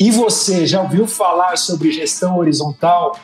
E você já ouviu falar sobre gestão horizontal?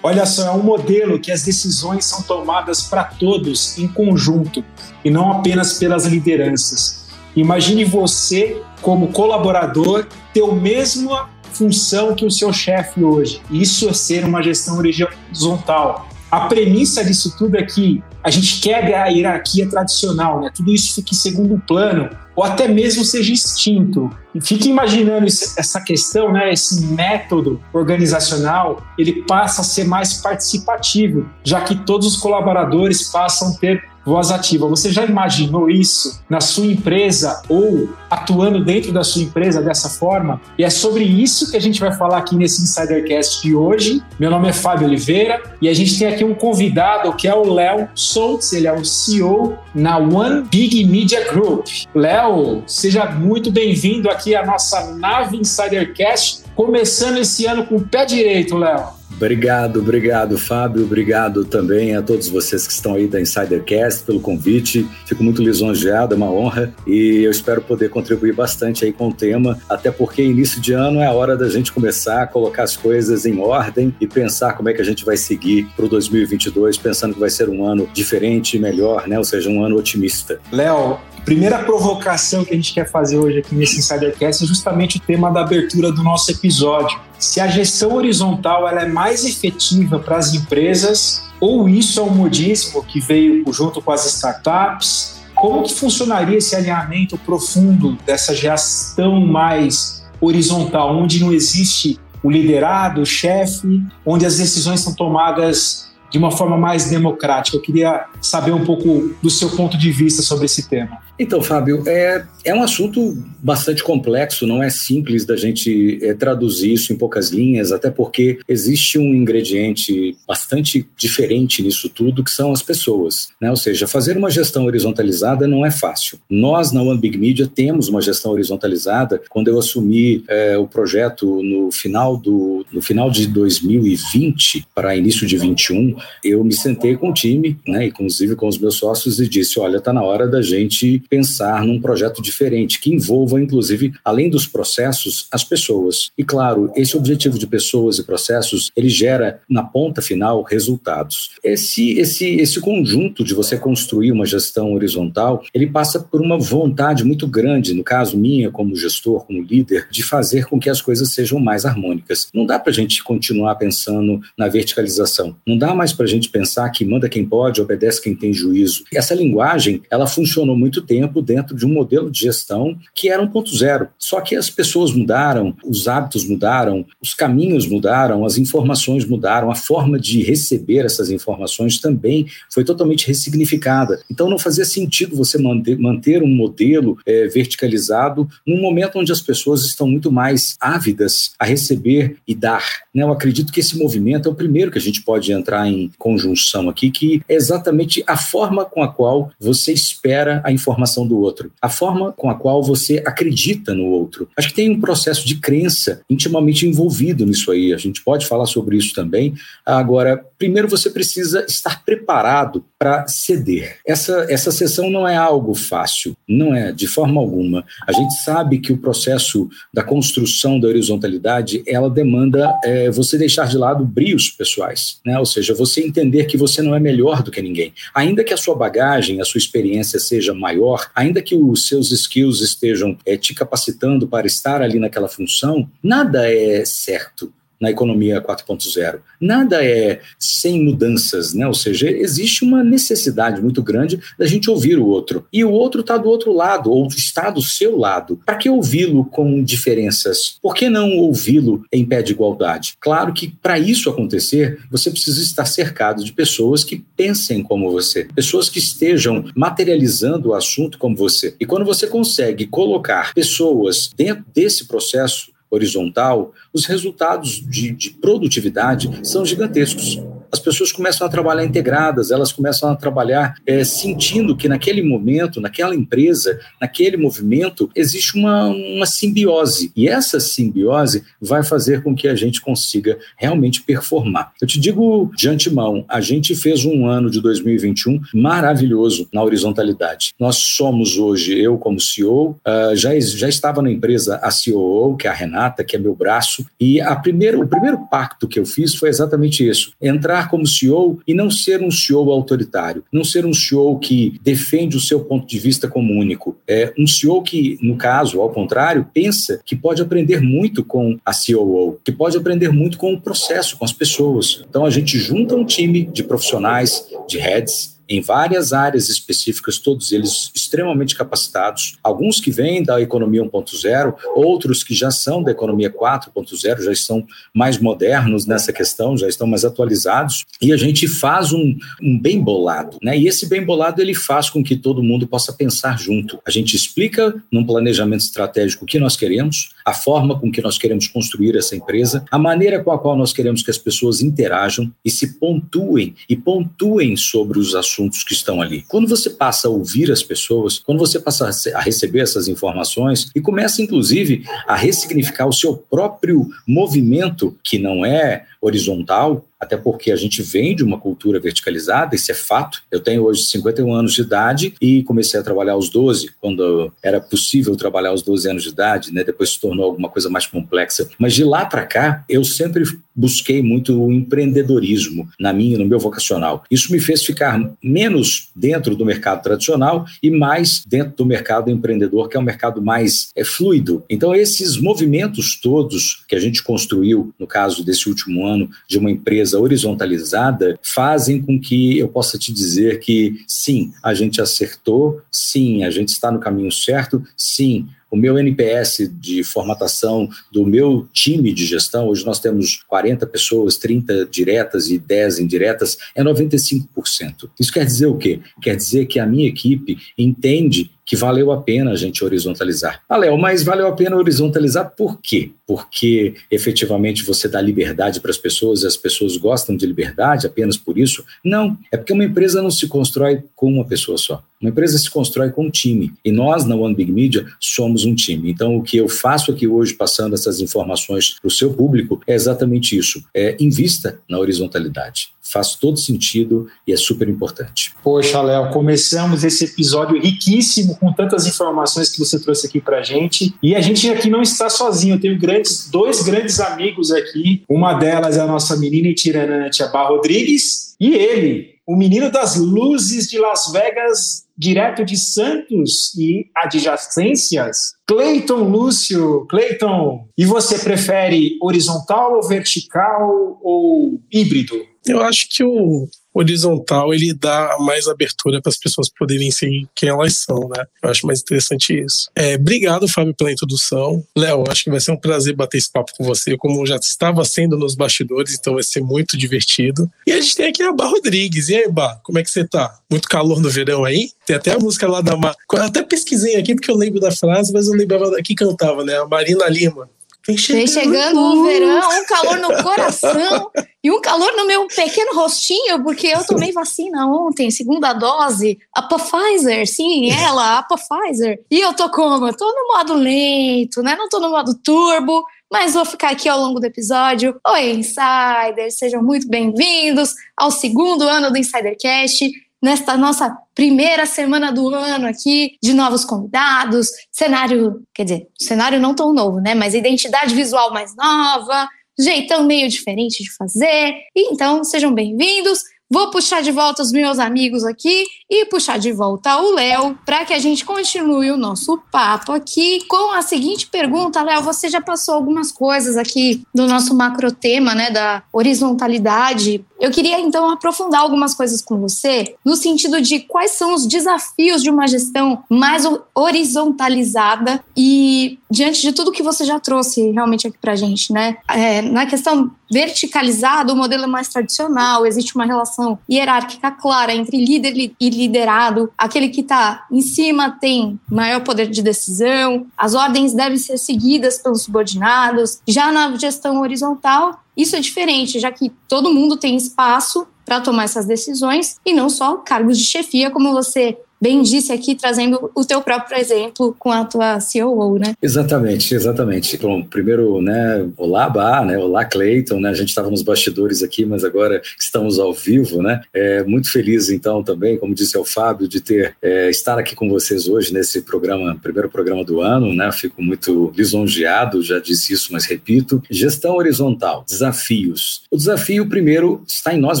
Olha só, é um modelo que as decisões são tomadas para todos em conjunto e não apenas pelas lideranças. Imagine você, como colaborador, ter a mesma função que o seu chefe hoje. Isso é ser uma gestão horizontal. A premissa disso tudo é que a gente quebra a hierarquia tradicional, né? Tudo isso fica em segundo plano ou até mesmo seja extinto. E fique imaginando essa questão, né? Esse método organizacional, ele passa a ser mais participativo, já que todos os colaboradores passam a ter voz ativa. Você já imaginou isso na sua empresa ou atuando dentro da sua empresa dessa forma? E é sobre isso que a gente vai falar aqui nesse Insidercast de hoje. Meu nome é Fábio Oliveira e a gente tem aqui um convidado que é o Léo Soltz, ele é o CEO na One Big Media Group. Léo, seja muito bem-vindo aqui à nossa nave Insidercast, começando esse ano com o pé direito, Léo. Obrigado, obrigado, Fábio. Obrigado também a todos vocês que estão aí da Insidercast pelo convite. Fico muito lisonjeado, é uma honra e eu espero poder contribuir bastante aí com o tema, até porque início de ano é a hora da gente começar a colocar as coisas em ordem e pensar como é que a gente vai seguir para o 2022, pensando que vai ser um ano diferente e melhor, né? Ou seja, um ano otimista. Léo, primeira provocação que a gente quer fazer hoje aqui nesse Insidercast é justamente o tema da abertura do nosso episódio se a gestão horizontal ela é mais efetiva para as empresas ou isso é um modismo que veio junto com as startups? Como que funcionaria esse alinhamento profundo dessa gestão mais horizontal, onde não existe o liderado, o chefe, onde as decisões são tomadas de uma forma mais democrática? Eu queria saber um pouco do seu ponto de vista sobre esse tema. Então, Fábio, é, é um assunto bastante complexo, não é simples da gente é, traduzir isso em poucas linhas, até porque existe um ingrediente bastante diferente nisso tudo, que são as pessoas. Né? Ou seja, fazer uma gestão horizontalizada não é fácil. Nós, na One Big Media, temos uma gestão horizontalizada. Quando eu assumi é, o projeto no final, do, no final de 2020 para início de 21, eu me sentei com o time, né, inclusive com os meus sócios, e disse: olha, está na hora da gente pensar num projeto diferente, que envolva, inclusive, além dos processos, as pessoas. E, claro, esse objetivo de pessoas e processos, ele gera, na ponta final, resultados. Esse, esse, esse conjunto de você construir uma gestão horizontal, ele passa por uma vontade muito grande, no caso minha, como gestor, como líder, de fazer com que as coisas sejam mais harmônicas. Não dá para a gente continuar pensando na verticalização. Não dá mais para a gente pensar que manda quem pode, obedece quem tem juízo. Essa linguagem, ela funcionou muito tempo tempo dentro de um modelo de gestão que era 1.0. Só que as pessoas mudaram, os hábitos mudaram, os caminhos mudaram, as informações mudaram, a forma de receber essas informações também foi totalmente ressignificada. Então não fazia sentido você manter, manter um modelo é, verticalizado num momento onde as pessoas estão muito mais ávidas a receber e dar. Né? Eu acredito que esse movimento é o primeiro que a gente pode entrar em conjunção aqui, que é exatamente a forma com a qual você espera a informação do outro, a forma com a qual você acredita no outro. Acho que tem um processo de crença intimamente envolvido nisso aí. A gente pode falar sobre isso também. Agora, primeiro você precisa estar preparado para ceder. Essa, essa sessão não é algo fácil, não é, de forma alguma. A gente sabe que o processo da construção da horizontalidade, ela demanda é, você deixar de lado brios pessoais, né? ou seja, você entender que você não é melhor do que ninguém. Ainda que a sua bagagem, a sua experiência seja maior, ainda que os seus skills estejam é, te capacitando para estar ali naquela função, nada é certo na economia 4.0. Nada é sem mudanças, né? Ou seja, existe uma necessidade muito grande da gente ouvir o outro. E o outro está do outro lado, ou está do seu lado. Para que ouvi-lo com diferenças? Por que não ouvi-lo em pé de igualdade? Claro que para isso acontecer, você precisa estar cercado de pessoas que pensem como você, pessoas que estejam materializando o assunto como você. E quando você consegue colocar pessoas dentro desse processo, horizontal, os resultados de, de produtividade são gigantescos. As pessoas começam a trabalhar integradas, elas começam a trabalhar é, sentindo que naquele momento, naquela empresa, naquele movimento, existe uma, uma simbiose. E essa simbiose vai fazer com que a gente consiga realmente performar. Eu te digo de antemão, a gente fez um ano de 2021 maravilhoso na horizontalidade. Nós somos hoje, eu como CEO, uh, ah, já, já estava na empresa a COO, que é a Renata, que é meu braço, e a o primeiro pacto que eu fiz foi exatamente isso: entrar como CEO e não ser um CEO autoritário, não ser um CEO que defende o seu ponto de vista como único. É um CEO que, no caso, ao contrário, pensa que pode aprender muito com a COO, que pode aprender muito com o processo, com as pessoas. Então a gente junta um time de profissionais, de heads, em várias áreas específicas, todos eles extremamente capacitados, alguns que vêm da economia 1.0, outros que já são da economia 4.0, já estão mais modernos nessa questão, já estão mais atualizados, e a gente faz um, um bem bolado, né? E esse bem bolado ele faz com que todo mundo possa pensar junto. A gente explica num planejamento estratégico o que nós queremos, a forma com que nós queremos construir essa empresa, a maneira com a qual nós queremos que as pessoas interajam e se pontuem e pontuem sobre os assuntos assuntos que estão ali. Quando você passa a ouvir as pessoas, quando você passa a receber essas informações e começa, inclusive, a ressignificar o seu próprio movimento, que não é horizontal, até porque a gente vem de uma cultura verticalizada, isso é fato. Eu tenho hoje 51 anos de idade e comecei a trabalhar aos 12, quando era possível trabalhar aos 12 anos de idade, né? depois se tornou alguma coisa mais complexa. Mas de lá para cá, eu sempre busquei muito o empreendedorismo na minha, no meu vocacional. Isso me fez ficar menos dentro do mercado tradicional e mais dentro do mercado empreendedor, que é um mercado mais é, fluido. Então, esses movimentos todos que a gente construiu, no caso desse último ano, de uma empresa horizontalizada fazem com que eu possa te dizer que sim, a gente acertou, sim, a gente está no caminho certo, sim, o meu NPS de formatação do meu time de gestão, hoje nós temos 40 pessoas, 30 diretas e 10 indiretas, é 95%. Isso quer dizer o quê? Quer dizer que a minha equipe entende que valeu a pena a gente horizontalizar. Ah, Léo, mas valeu a pena horizontalizar por quê? Porque efetivamente você dá liberdade para as pessoas e as pessoas gostam de liberdade apenas por isso? Não. É porque uma empresa não se constrói com uma pessoa só. Uma empresa se constrói com um time. E nós, na One Big Media, somos um time. Então, o que eu faço aqui hoje, passando essas informações para o seu público, é exatamente isso. É invista na horizontalidade faz todo sentido e é super importante. Poxa, Léo, começamos esse episódio riquíssimo com tantas informações que você trouxe aqui para gente. E a gente aqui não está sozinho, eu tenho grandes, dois grandes amigos aqui. Uma delas é a nossa menina itinerante, a Bar Rodrigues, e ele, o menino das luzes de Las Vegas, direto de Santos e adjacências, Cleiton Lúcio. Cleiton, e você prefere horizontal ou vertical ou híbrido? Eu acho que o horizontal ele dá mais abertura para as pessoas poderem ser quem elas são, né? Eu acho mais interessante isso. É, obrigado, Fábio, pela introdução. Léo, acho que vai ser um prazer bater esse papo com você, como já estava sendo nos bastidores, então vai ser muito divertido. E a gente tem aqui a Bar Rodrigues. E aí, Bar, como é que você tá? Muito calor no verão aí? Tem até a música lá da Mar. Eu até pesquisei aqui porque eu lembro da frase, mas eu lembrava que cantava, né? A Marina Lima. Vem chegando, Vem chegando o verão, um calor no coração e um calor no meu pequeno rostinho, porque eu tomei vacina ontem, segunda dose, a Pfizer, sim, ela, a Pfizer. E eu tô como? Eu tô no modo lento, né? Não tô no modo turbo, mas vou ficar aqui ao longo do episódio. Oi, insiders, sejam muito bem-vindos ao segundo ano do Insidercast nesta nossa primeira semana do ano aqui, de novos convidados, cenário, quer dizer, cenário não tão novo, né? Mas identidade visual mais nova, jeitão meio diferente de fazer. Então, sejam bem-vindos. Vou puxar de volta os meus amigos aqui e puxar de volta o Léo para que a gente continue o nosso papo aqui com a seguinte pergunta, Léo, você já passou algumas coisas aqui do nosso macro tema, né, da horizontalidade. Eu queria então aprofundar algumas coisas com você no sentido de quais são os desafios de uma gestão mais horizontalizada e diante de tudo que você já trouxe realmente aqui para gente, né, é, na questão verticalizada, o modelo é mais tradicional, existe uma relação hierárquica clara entre líder e liderado, aquele que está em cima tem maior poder de decisão, as ordens devem ser seguidas pelos subordinados. Já na gestão horizontal, isso é diferente, já que todo mundo tem espaço para tomar essas decisões e não só cargos de chefia, como você bem disse aqui, trazendo o teu próprio exemplo com a tua COO, né? Exatamente, exatamente. Bom, primeiro, né, olá, Bá, né, olá, Cleiton, né, a gente estava nos bastidores aqui, mas agora estamos ao vivo, né, é, muito feliz, então, também, como disse o Fábio, de ter, é, estar aqui com vocês hoje nesse programa, primeiro programa do ano, né, fico muito lisonjeado, já disse isso, mas repito, gestão horizontal, desafios. O desafio, primeiro, está em nós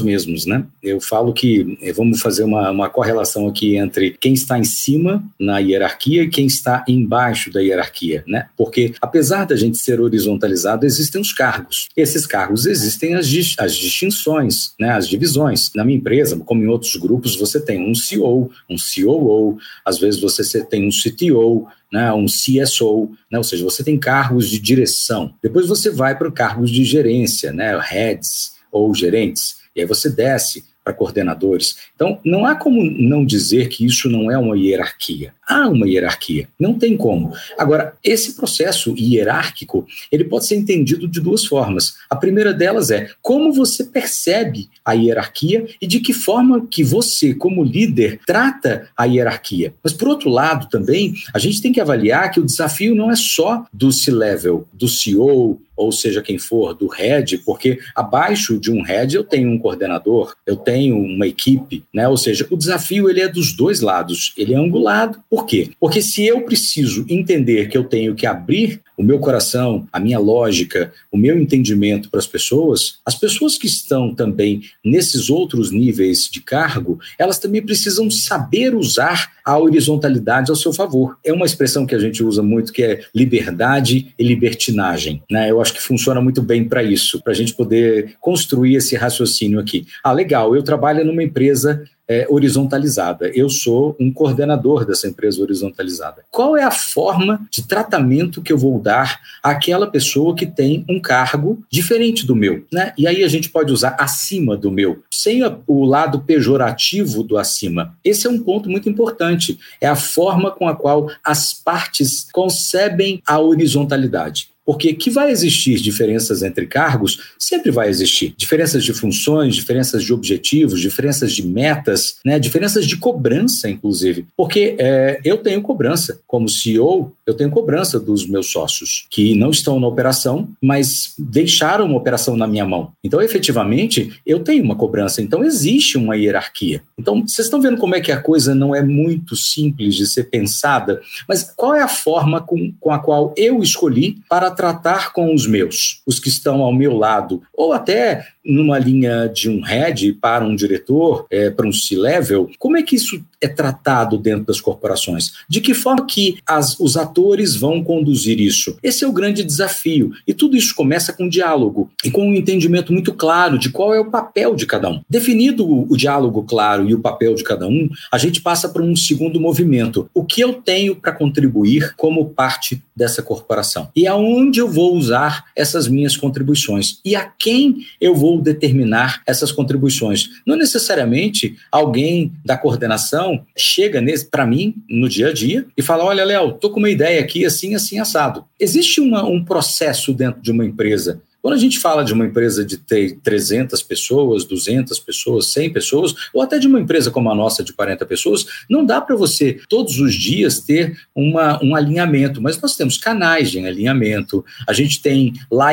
mesmos, né, eu falo que, é, vamos fazer uma, uma correlação aqui entre quem está em cima na hierarquia e quem está embaixo da hierarquia, né? Porque apesar da gente ser horizontalizado, existem os cargos. Esses cargos existem as, as distinções, né? As divisões. Na minha empresa, como em outros grupos, você tem um CEO, um COO, às vezes você tem um CTO, né, um CSO, né, ou seja, você tem cargos de direção. Depois você vai para cargos de gerência, né, heads ou gerentes. E aí você desce para coordenadores. Então, não há como não dizer que isso não é uma hierarquia. Há uma hierarquia, não tem como. Agora, esse processo hierárquico, ele pode ser entendido de duas formas. A primeira delas é como você percebe a hierarquia e de que forma que você, como líder, trata a hierarquia. Mas, por outro lado, também, a gente tem que avaliar que o desafio não é só do C-level, do CEO, ou seja quem for, do head, porque abaixo de um head eu tenho um coordenador, eu tenho uma equipe, né? Ou seja, o desafio ele é dos dois lados, ele é angulado. Por quê? Porque se eu preciso entender que eu tenho que abrir o meu coração, a minha lógica, o meu entendimento para as pessoas, as pessoas que estão também nesses outros níveis de cargo, elas também precisam saber usar a horizontalidade ao seu favor. É uma expressão que a gente usa muito que é liberdade e libertinagem. Né? Eu acho que funciona muito bem para isso, para a gente poder construir esse raciocínio aqui. Ah, legal, eu trabalho numa empresa é, horizontalizada. Eu sou um coordenador dessa empresa horizontalizada. Qual é a forma de tratamento que eu vou dar àquela pessoa que tem um cargo diferente do meu? Né? E aí a gente pode usar acima do meu, sem o lado pejorativo do acima. Esse é um ponto muito importante. É a forma com a qual as partes concebem a horizontalidade. Porque que vai existir diferenças entre cargos, sempre vai existir. Diferenças de funções, diferenças de objetivos, diferenças de metas, né? diferenças de cobrança, inclusive. Porque é, eu tenho cobrança. Como CEO, eu tenho cobrança dos meus sócios, que não estão na operação, mas deixaram uma operação na minha mão. Então, efetivamente, eu tenho uma cobrança. Então, existe uma hierarquia. Então, vocês estão vendo como é que a coisa não é muito simples de ser pensada, mas qual é a forma com, com a qual eu escolhi para tratar com os meus, os que estão ao meu lado, ou até numa linha de um head para um diretor, é, para um C-level, como é que isso é tratado dentro das corporações? De que forma que as, os atores vão conduzir isso? Esse é o grande desafio. E tudo isso começa com diálogo e com um entendimento muito claro de qual é o papel de cada um. Definido o, o diálogo claro e o papel de cada um, a gente passa para um segundo movimento. O que eu tenho para contribuir como parte dessa corporação? E aonde eu vou usar essas minhas contribuições? E a quem eu vou determinar essas contribuições? Não necessariamente alguém da coordenação chega para mim no dia a dia e fala: Olha, Léo, tô com uma ideia aqui assim, assim, assado. Existe uma, um processo dentro de uma empresa quando a gente fala de uma empresa de 300 pessoas, 200 pessoas, 100 pessoas, ou até de uma empresa como a nossa de 40 pessoas, não dá para você todos os dias ter uma, um alinhamento, mas nós temos canais de alinhamento, a gente tem lá.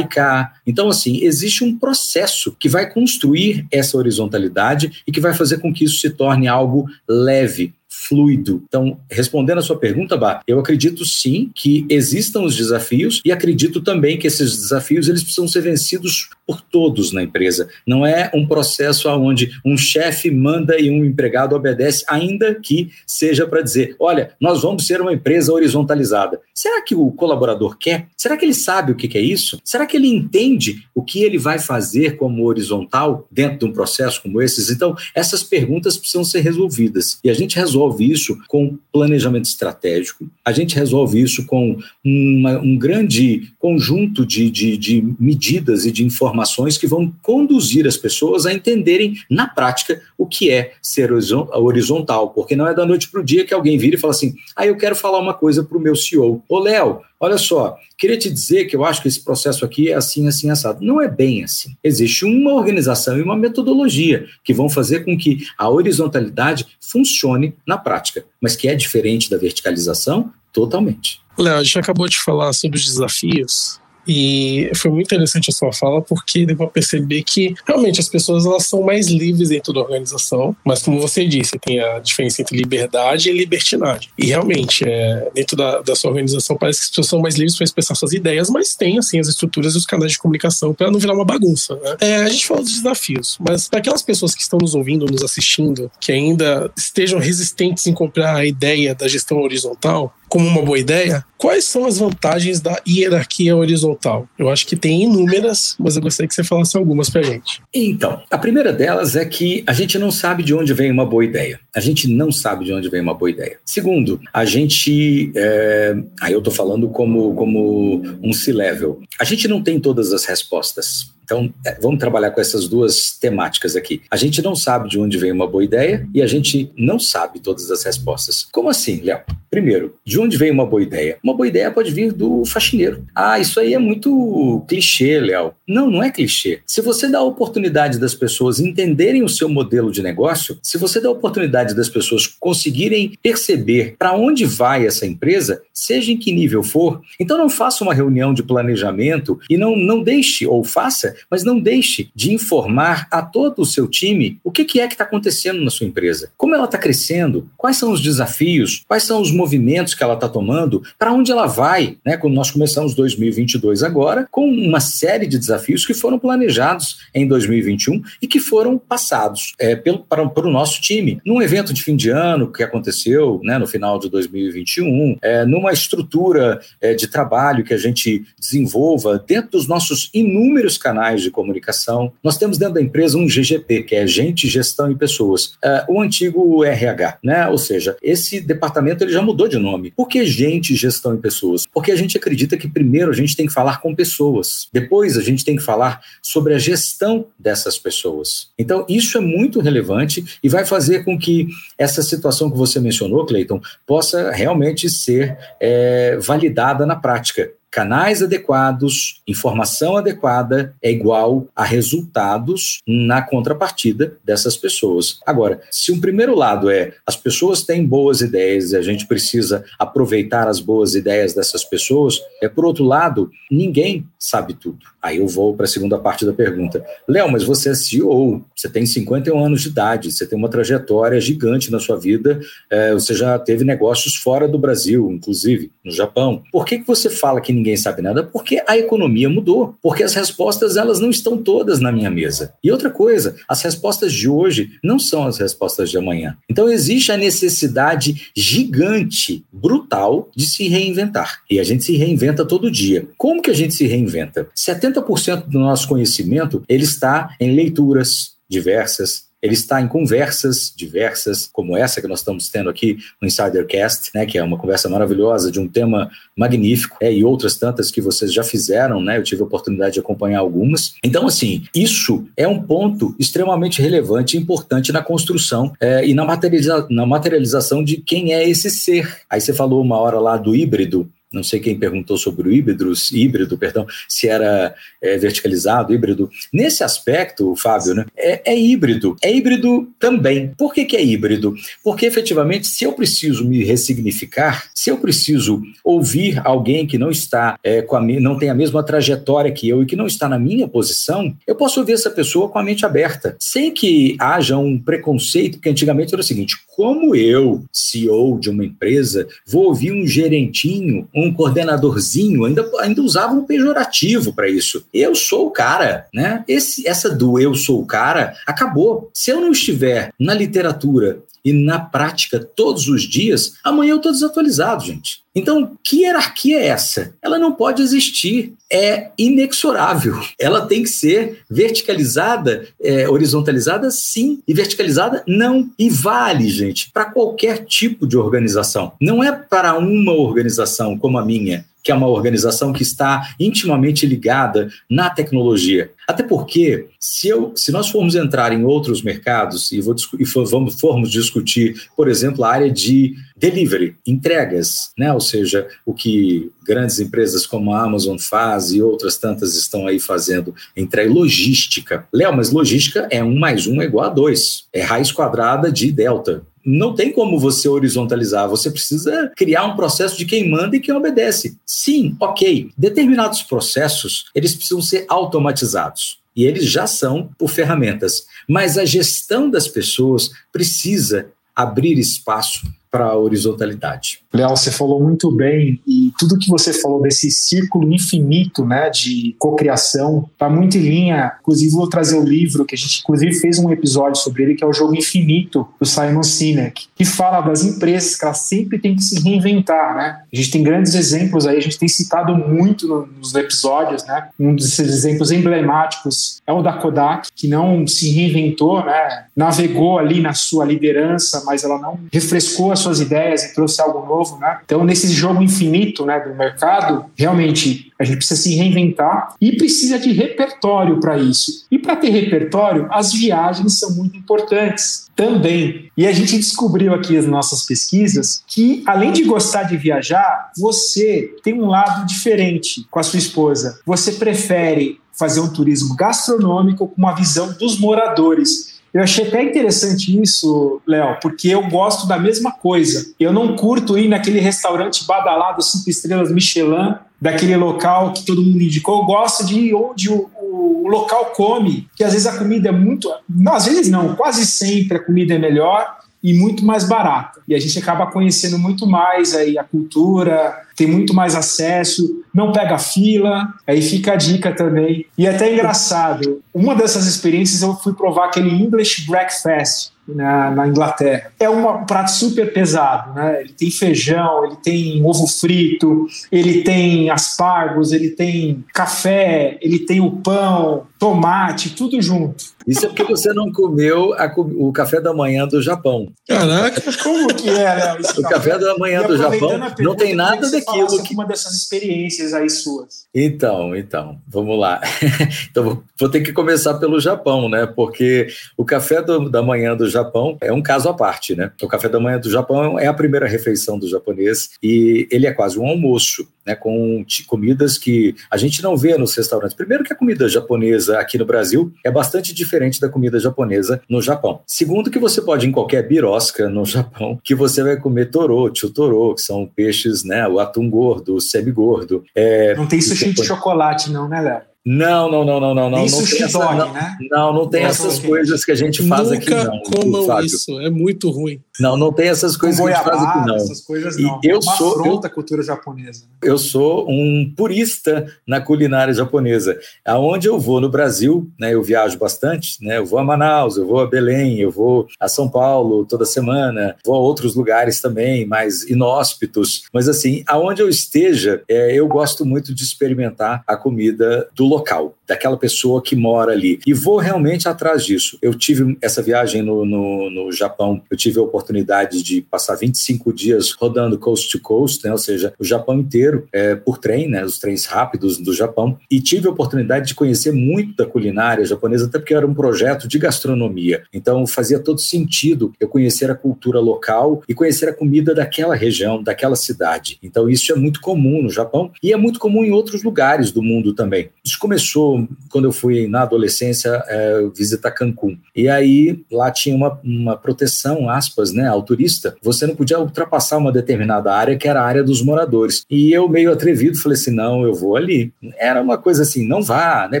Então, assim, existe um processo que vai construir essa horizontalidade e que vai fazer com que isso se torne algo leve, fluido. Então, respondendo a sua pergunta, Bá, eu acredito sim que existam os desafios e acredito também que esses desafios eles precisam ser vencidos por todos na empresa. Não é um processo onde um chefe manda e um empregado obedece, ainda que seja para dizer, olha, nós vamos ser uma empresa horizontalizada. Será que o colaborador quer? Será que ele sabe o que é isso? Será que ele entende o que ele vai fazer como horizontal dentro de um processo como esses? Então, essas perguntas precisam ser resolvidas. E a gente resolve isso com planejamento estratégico, a gente resolve isso com uma, um grande conjunto de, de, de medidas e de informações informações que vão conduzir as pessoas a entenderem na prática o que é ser horizontal, porque não é da noite para o dia que alguém vira e fala assim: ah, eu quero falar uma coisa para o meu CEO. Ô, Léo, olha só, queria te dizer que eu acho que esse processo aqui é assim, assim, assado. Não é bem assim. Existe uma organização e uma metodologia que vão fazer com que a horizontalidade funcione na prática, mas que é diferente da verticalização totalmente. Léo, a gente acabou de falar sobre os desafios e foi muito interessante a sua fala, porque deu para perceber que realmente as pessoas elas são mais livres dentro da organização, mas como você disse, tem a diferença entre liberdade e libertinagem. E realmente, é, dentro da, da sua organização, parece que as pessoas são mais livres para expressar suas ideias, mas tem assim as estruturas e os canais de comunicação para não virar uma bagunça. Né? É, a gente fala dos desafios, mas para aquelas pessoas que estão nos ouvindo, nos assistindo, que ainda estejam resistentes em comprar a ideia da gestão horizontal, como uma boa ideia, quais são as vantagens da hierarquia horizontal? Eu acho que tem inúmeras, mas eu gostaria que você falasse algumas para gente. Então, a primeira delas é que a gente não sabe de onde vem uma boa ideia. A gente não sabe de onde vem uma boa ideia. Segundo, a gente. É, aí eu estou falando como, como um C-level. A gente não tem todas as respostas. Então, é, vamos trabalhar com essas duas temáticas aqui. A gente não sabe de onde vem uma boa ideia e a gente não sabe todas as respostas. Como assim, Léo? Primeiro, de onde vem uma boa ideia? Uma boa ideia pode vir do faxineiro. Ah, isso aí é muito clichê, Léo. Não, não é clichê. Se você dá a oportunidade das pessoas entenderem o seu modelo de negócio, se você dá a oportunidade das pessoas conseguirem perceber para onde vai essa empresa, seja em que nível for, então não faça uma reunião de planejamento e não, não deixe, ou faça, mas não deixe de informar a todo o seu time o que, é que está acontecendo na sua empresa, como ela está crescendo, quais são os desafios, quais são os movimentos que ela está tomando, para onde ela vai, né? Quando nós começamos 2022 agora, com uma série de desafios que foram planejados em 2021 e que foram passados é, pelo, para, para o nosso time. Num evento de fim de ano que aconteceu né, no final de 2021, é, numa estrutura é, de trabalho que a gente desenvolva dentro dos nossos inúmeros canais canais de comunicação. Nós temos dentro da empresa um GGP, que é Gente, Gestão e Pessoas, uh, o antigo RH, né? Ou seja, esse departamento ele já mudou de nome. Por que Gente, Gestão e Pessoas? Porque a gente acredita que primeiro a gente tem que falar com pessoas, depois a gente tem que falar sobre a gestão dessas pessoas. Então, isso é muito relevante e vai fazer com que essa situação que você mencionou, Cleiton, possa realmente ser é, validada na prática canais adequados, informação adequada é igual a resultados na contrapartida dessas pessoas. Agora, se um primeiro lado é as pessoas têm boas ideias e a gente precisa aproveitar as boas ideias dessas pessoas, é por outro lado, ninguém sabe tudo. Aí eu vou para a segunda parte da pergunta. Léo, mas você é CEO, você tem 51 anos de idade, você tem uma trajetória gigante na sua vida, é, você já teve negócios fora do Brasil, inclusive no Japão. Por que, que você fala que ninguém sabe nada? Porque a economia mudou, porque as respostas elas não estão todas na minha mesa. E outra coisa, as respostas de hoje não são as respostas de amanhã. Então existe a necessidade gigante, brutal, de se reinventar. E a gente se reinventa todo dia. Como que a gente se reinventa? 70 80% do nosso conhecimento ele está em leituras diversas, ele está em conversas diversas, como essa que nós estamos tendo aqui no Insidercast, né, que é uma conversa maravilhosa de um tema magnífico, é, e outras tantas que vocês já fizeram, né, eu tive a oportunidade de acompanhar algumas. Então, assim, isso é um ponto extremamente relevante e importante na construção é, e na, materializa na materialização de quem é esse ser. Aí você falou uma hora lá do híbrido, não sei quem perguntou sobre o híbrido, híbrido, perdão, se era é, verticalizado, híbrido. Nesse aspecto, Fábio, né, é, é, híbrido. É híbrido também. Por que, que é híbrido? Porque efetivamente, se eu preciso me ressignificar, se eu preciso ouvir alguém que não está é, com a não tem a mesma trajetória que eu e que não está na minha posição, eu posso ouvir essa pessoa com a mente aberta, sem que haja um preconceito, porque antigamente era o seguinte: como eu, CEO de uma empresa, vou ouvir um gerentinho, um um coordenadorzinho, ainda, ainda usava um pejorativo para isso. Eu sou o cara, né? Esse, essa do eu sou o cara acabou. Se eu não estiver na literatura e na prática todos os dias, amanhã eu estou desatualizado, gente. Então, que hierarquia é essa? Ela não pode existir, é inexorável. Ela tem que ser verticalizada, é, horizontalizada, sim, e verticalizada, não. E vale, gente, para qualquer tipo de organização. Não é para uma organização como a minha, que é uma organização que está intimamente ligada na tecnologia. Até porque, se, eu, se nós formos entrar em outros mercados e, vou, e for, vamos, formos discutir, por exemplo, a área de delivery, entregas, né? ou seja, o que grandes empresas como a Amazon faz e outras tantas estão aí fazendo, entrega logística. Léo, mas logística é um mais um é igual a dois, é raiz quadrada de delta não tem como você horizontalizar, você precisa criar um processo de quem manda e quem obedece. Sim, ok. Determinados processos, eles precisam ser automatizados. E eles já são por ferramentas. Mas a gestão das pessoas precisa abrir espaço para a horizontalidade. Léo, você falou muito bem e tudo que você falou desse círculo infinito, né, de cocriação, está muito em linha. Inclusive vou trazer o livro que a gente inclusive fez um episódio sobre ele, que é o Jogo Infinito do Simon Sinek, que fala das empresas que elas sempre têm que se reinventar, né? A gente tem grandes exemplos aí, a gente tem citado muito nos episódios, né? Um desses exemplos emblemáticos é o da Kodak, que não se reinventou, né? Navegou ali na sua liderança, mas ela não refrescou as suas ideias e trouxe algo novo, né? Então, nesse jogo infinito, né, do mercado, realmente a gente precisa se reinventar e precisa de repertório para isso. E para ter repertório, as viagens são muito importantes também. E a gente descobriu aqui nas nossas pesquisas que, além de gostar de viajar, você tem um lado diferente com a sua esposa. Você prefere fazer um turismo gastronômico com uma visão dos moradores. Eu achei até interessante isso, Léo, porque eu gosto da mesma coisa. Eu não curto ir naquele restaurante badalado, cinco estrelas Michelin, daquele local que todo mundo indicou. Eu gosto de ir onde o, o, o local come, que às vezes a comida é muito. Não, às vezes não, quase sempre a comida é melhor e muito mais barata. E a gente acaba conhecendo muito mais aí a cultura, tem muito mais acesso, não pega fila, aí fica a dica também. E é até engraçado, uma dessas experiências eu fui provar aquele English Breakfast, na, na, Inglaterra. É um prato super pesado, né? Ele tem feijão, ele tem ovo frito, ele tem aspargos, ele tem café, ele tem o pão, tomate, tudo junto. Isso é porque você não comeu a, o café da manhã do Japão. Caraca, como que é, Léo? O café da manhã do Japão não tem nada daquilo que uma dessas experiências aí suas. Então, então, vamos lá. então vou ter que começar pelo Japão, né? Porque o café do, da manhã do Japão é um caso à parte, né? O café da manhã do Japão é a primeira refeição do japonês e ele é quase um almoço, né? Com comidas que a gente não vê nos restaurantes. Primeiro que a comida japonesa aqui no Brasil é bastante diferente da comida japonesa no Japão. Segundo que você pode ir em qualquer birosca no Japão que você vai comer toro, chutoro, que são peixes, né? O atum gordo, o semi-gordo. É, não tem sushi de chocolate não, né, Léo? Não, não, não, não, não, não. Isso não tem essa, dog, não, né? Não, não tem essas coisas que a gente faz Nunca aqui, não. comam Fábio. isso, é muito ruim. Não, não tem essas coisas que a gente faz aqui, não. Essas coisas não. E eu é uma sou afronta eu, cultura japonesa. Eu sou um purista na culinária japonesa. Aonde eu vou no Brasil, né, eu viajo bastante, né? Eu vou a Manaus, eu vou a Belém, eu vou a São Paulo toda semana, vou a outros lugares também, mais inóspitos. Mas assim, aonde eu esteja, é, eu gosto muito de experimentar a comida do local daquela pessoa que mora ali. E vou realmente atrás disso. Eu tive essa viagem no, no, no, Japão, eu tive a oportunidade de passar 25 dias rodando coast to coast, né? ou seja, o Japão inteiro é, por trem, né? os trens rápidos do Japão, e tive a oportunidade de conhecer muito da culinária japonesa, até porque era um projeto de gastronomia. Então fazia todo sentido eu conhecer a cultura local e conhecer a comida daquela região, daquela cidade. Então isso é muito comum no Japão e é muito comum em outros lugares do mundo também. Começou quando eu fui na adolescência é, visitar Cancún. E aí lá tinha uma, uma proteção, aspas, né, ao turista. Você não podia ultrapassar uma determinada área que era a área dos moradores. E eu, meio atrevido, falei assim: não, eu vou ali. Era uma coisa assim: não vá, né, é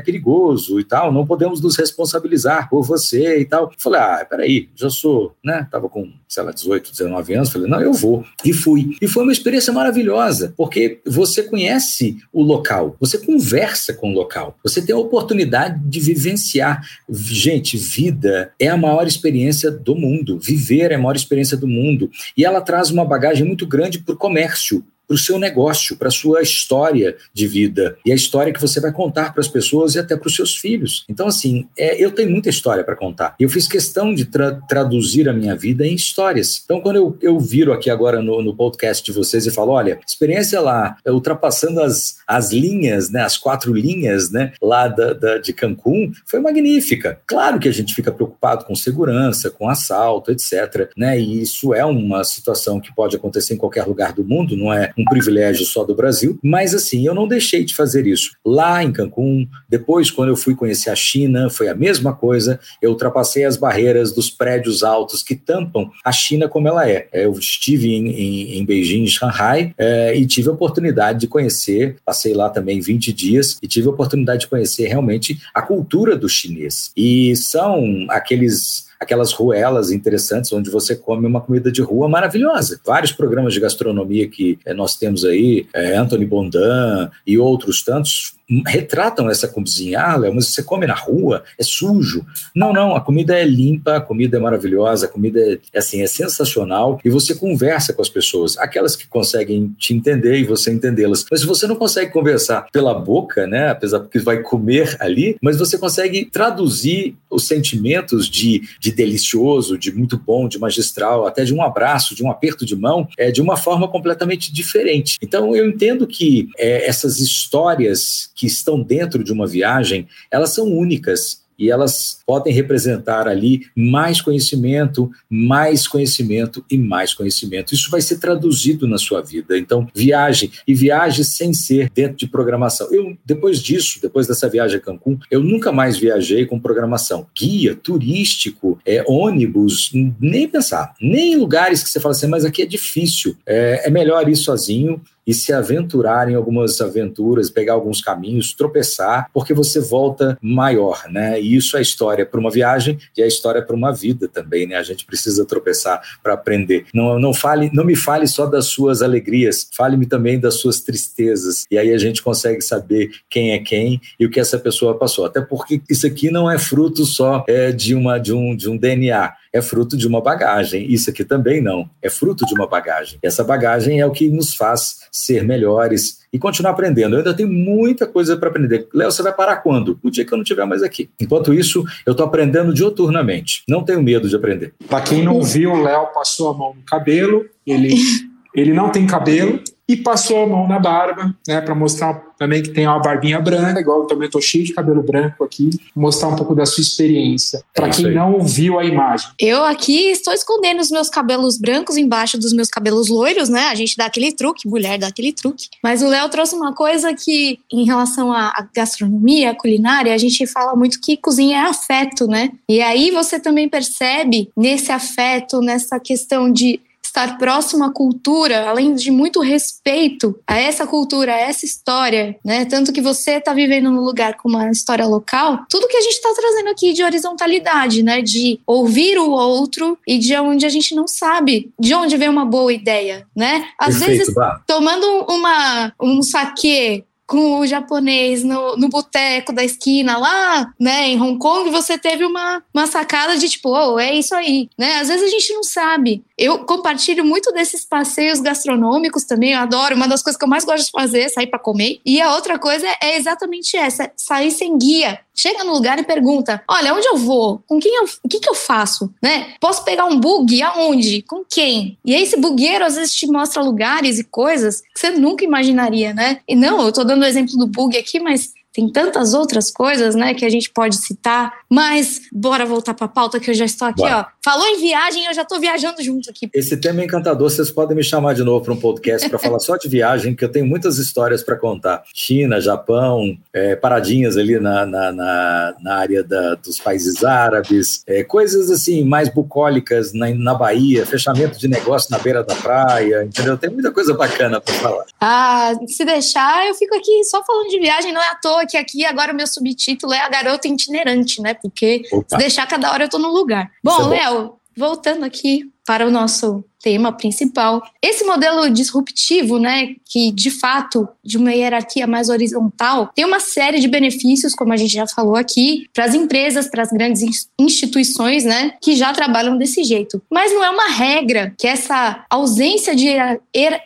perigoso e tal, não podemos nos responsabilizar por você e tal. falei: ah, peraí, já sou, né, tava com, sei lá, 18, 19 anos. Falei: não, eu vou. E fui. E foi uma experiência maravilhosa, porque você conhece o local, você conversa com o local, você tem a oportunidade de vivenciar. Gente, vida é a maior experiência do mundo. Viver é a maior experiência do mundo. E ela traz uma bagagem muito grande para o comércio, para o seu negócio, para a sua história de vida e a história que você vai contar para as pessoas e até para os seus filhos. Então, assim, é, eu tenho muita história para contar. Eu fiz questão de tra traduzir a minha vida em histórias. Então, quando eu, eu viro aqui agora no, no podcast de vocês e falo, olha, experiência lá, ultrapassando as, as linhas, né, as quatro linhas, né, lá da, da, de Cancún, foi magnífica. Claro que a gente fica preocupado com segurança, com assalto, etc. Né, e isso é uma situação que pode acontecer em qualquer lugar do mundo, não é um privilégio só do Brasil. Mas assim, eu não deixei de fazer isso lá em Cancún. Depois, quando eu fui conhecer a China, foi a mesma coisa. Eu ultrapassei as barreiras dos prédios altos que tampam a China como ela é. Eu estive em, em, em Beijing, em Shanghai, é, e tive a oportunidade de conhecer, passei lá também 20 dias, e tive a oportunidade de conhecer realmente a cultura do chinês. E são aqueles aquelas ruelas interessantes onde você come uma comida de rua maravilhosa. Vários programas de gastronomia que eh, nós temos aí, é, Anthony Bondan e outros tantos, retratam essa cozinha. Ah, Léo, mas você come na rua, é sujo. Não, não, a comida é limpa, a comida é maravilhosa, a comida é, assim, é sensacional e você conversa com as pessoas, aquelas que conseguem te entender e você entendê-las. Mas se você não consegue conversar pela boca, né, apesar que vai comer ali, mas você consegue traduzir os sentimentos de, de delicioso, de muito bom, de magistral, até de um abraço, de um aperto de mão, é de uma forma completamente diferente. Então eu entendo que é, essas histórias que estão dentro de uma viagem, elas são únicas e elas podem representar ali mais conhecimento, mais conhecimento e mais conhecimento. Isso vai ser traduzido na sua vida. Então, viaje e viaje sem ser dentro de programação. Eu depois disso, depois dessa viagem a Cancún, eu nunca mais viajei com programação. Guia turístico, é ônibus, nem pensar, nem em lugares que você fala assim, mas aqui é difícil. É, é melhor ir sozinho e se aventurar em algumas aventuras, pegar alguns caminhos, tropeçar, porque você volta maior, né? E isso é história para uma viagem e é história para uma vida também, né? A gente precisa tropeçar para aprender. Não, não fale, não me fale só das suas alegrias, fale-me também das suas tristezas. E aí a gente consegue saber quem é quem e o que essa pessoa passou. Até porque isso aqui não é fruto só é, de uma de um de um DNA é fruto de uma bagagem. Isso aqui também não, é fruto de uma bagagem. Essa bagagem é o que nos faz ser melhores e continuar aprendendo. Eu ainda tenho muita coisa para aprender. Léo, você vai parar quando? O dia que eu não estiver mais aqui. Enquanto isso, eu estou aprendendo dioturnamente. Não tenho medo de aprender. Para quem não viu, o Léo passou a mão no cabelo, ele, ele não tem cabelo, e passou a mão na barba, né, para mostrar também que tem uma barbinha branca, igual eu também tô cheio de cabelo branco aqui, mostrar um pouco da sua experiência, para é quem não viu a imagem. Eu aqui estou escondendo os meus cabelos brancos embaixo dos meus cabelos loiros, né? A gente dá aquele truque, mulher dá aquele truque. Mas o Léo trouxe uma coisa que, em relação à gastronomia, à culinária, a gente fala muito que cozinha é afeto, né? E aí você também percebe nesse afeto, nessa questão de estar próximo à cultura, além de muito respeito a essa cultura, a essa história, né? Tanto que você está vivendo num lugar com uma história local, tudo que a gente está trazendo aqui de horizontalidade, né? De ouvir o outro e de onde a gente não sabe de onde vem uma boa ideia, né? Às Perfeito, vezes, tomando uma, um saque com o japonês no, no boteco da esquina lá, né, em Hong Kong, você teve uma, uma sacada de tipo, oh, é isso aí, né? Às vezes a gente não sabe. Eu compartilho muito desses passeios gastronômicos também, eu adoro. Uma das coisas que eu mais gosto de fazer é sair para comer. E a outra coisa é exatamente essa, sair sem guia. Chega no lugar e pergunta: olha, onde eu vou? Com quem eu, o que, que eu faço? Né? Posso pegar um bug? Aonde? Com quem? E aí, esse bugueiro às vezes te mostra lugares e coisas que você nunca imaginaria, né? E não, eu tô dando o exemplo do bug aqui, mas tem tantas outras coisas, né, que a gente pode citar, mas bora voltar para a pauta que eu já estou aqui, ó. Falou em viagem, eu já estou viajando junto aqui. Esse tema é encantador, vocês podem me chamar de novo para um podcast para falar só de viagem, que eu tenho muitas histórias para contar. China, Japão, é, paradinhas ali na, na, na, na área da, dos países árabes, é, coisas assim mais bucólicas na, na Bahia, fechamento de negócio na beira da praia, entendeu? Tem muita coisa bacana para falar. Ah, se deixar, eu fico aqui só falando de viagem, não é à toa que aqui agora o meu subtítulo é a garota itinerante, né? Porque Opa. se deixar cada hora eu tô no lugar. Bom, é Léo, voltando aqui para o nosso tema principal. Esse modelo disruptivo, né, que de fato de uma hierarquia mais horizontal, tem uma série de benefícios, como a gente já falou aqui, para as empresas, para as grandes instituições, né, que já trabalham desse jeito. Mas não é uma regra que essa ausência de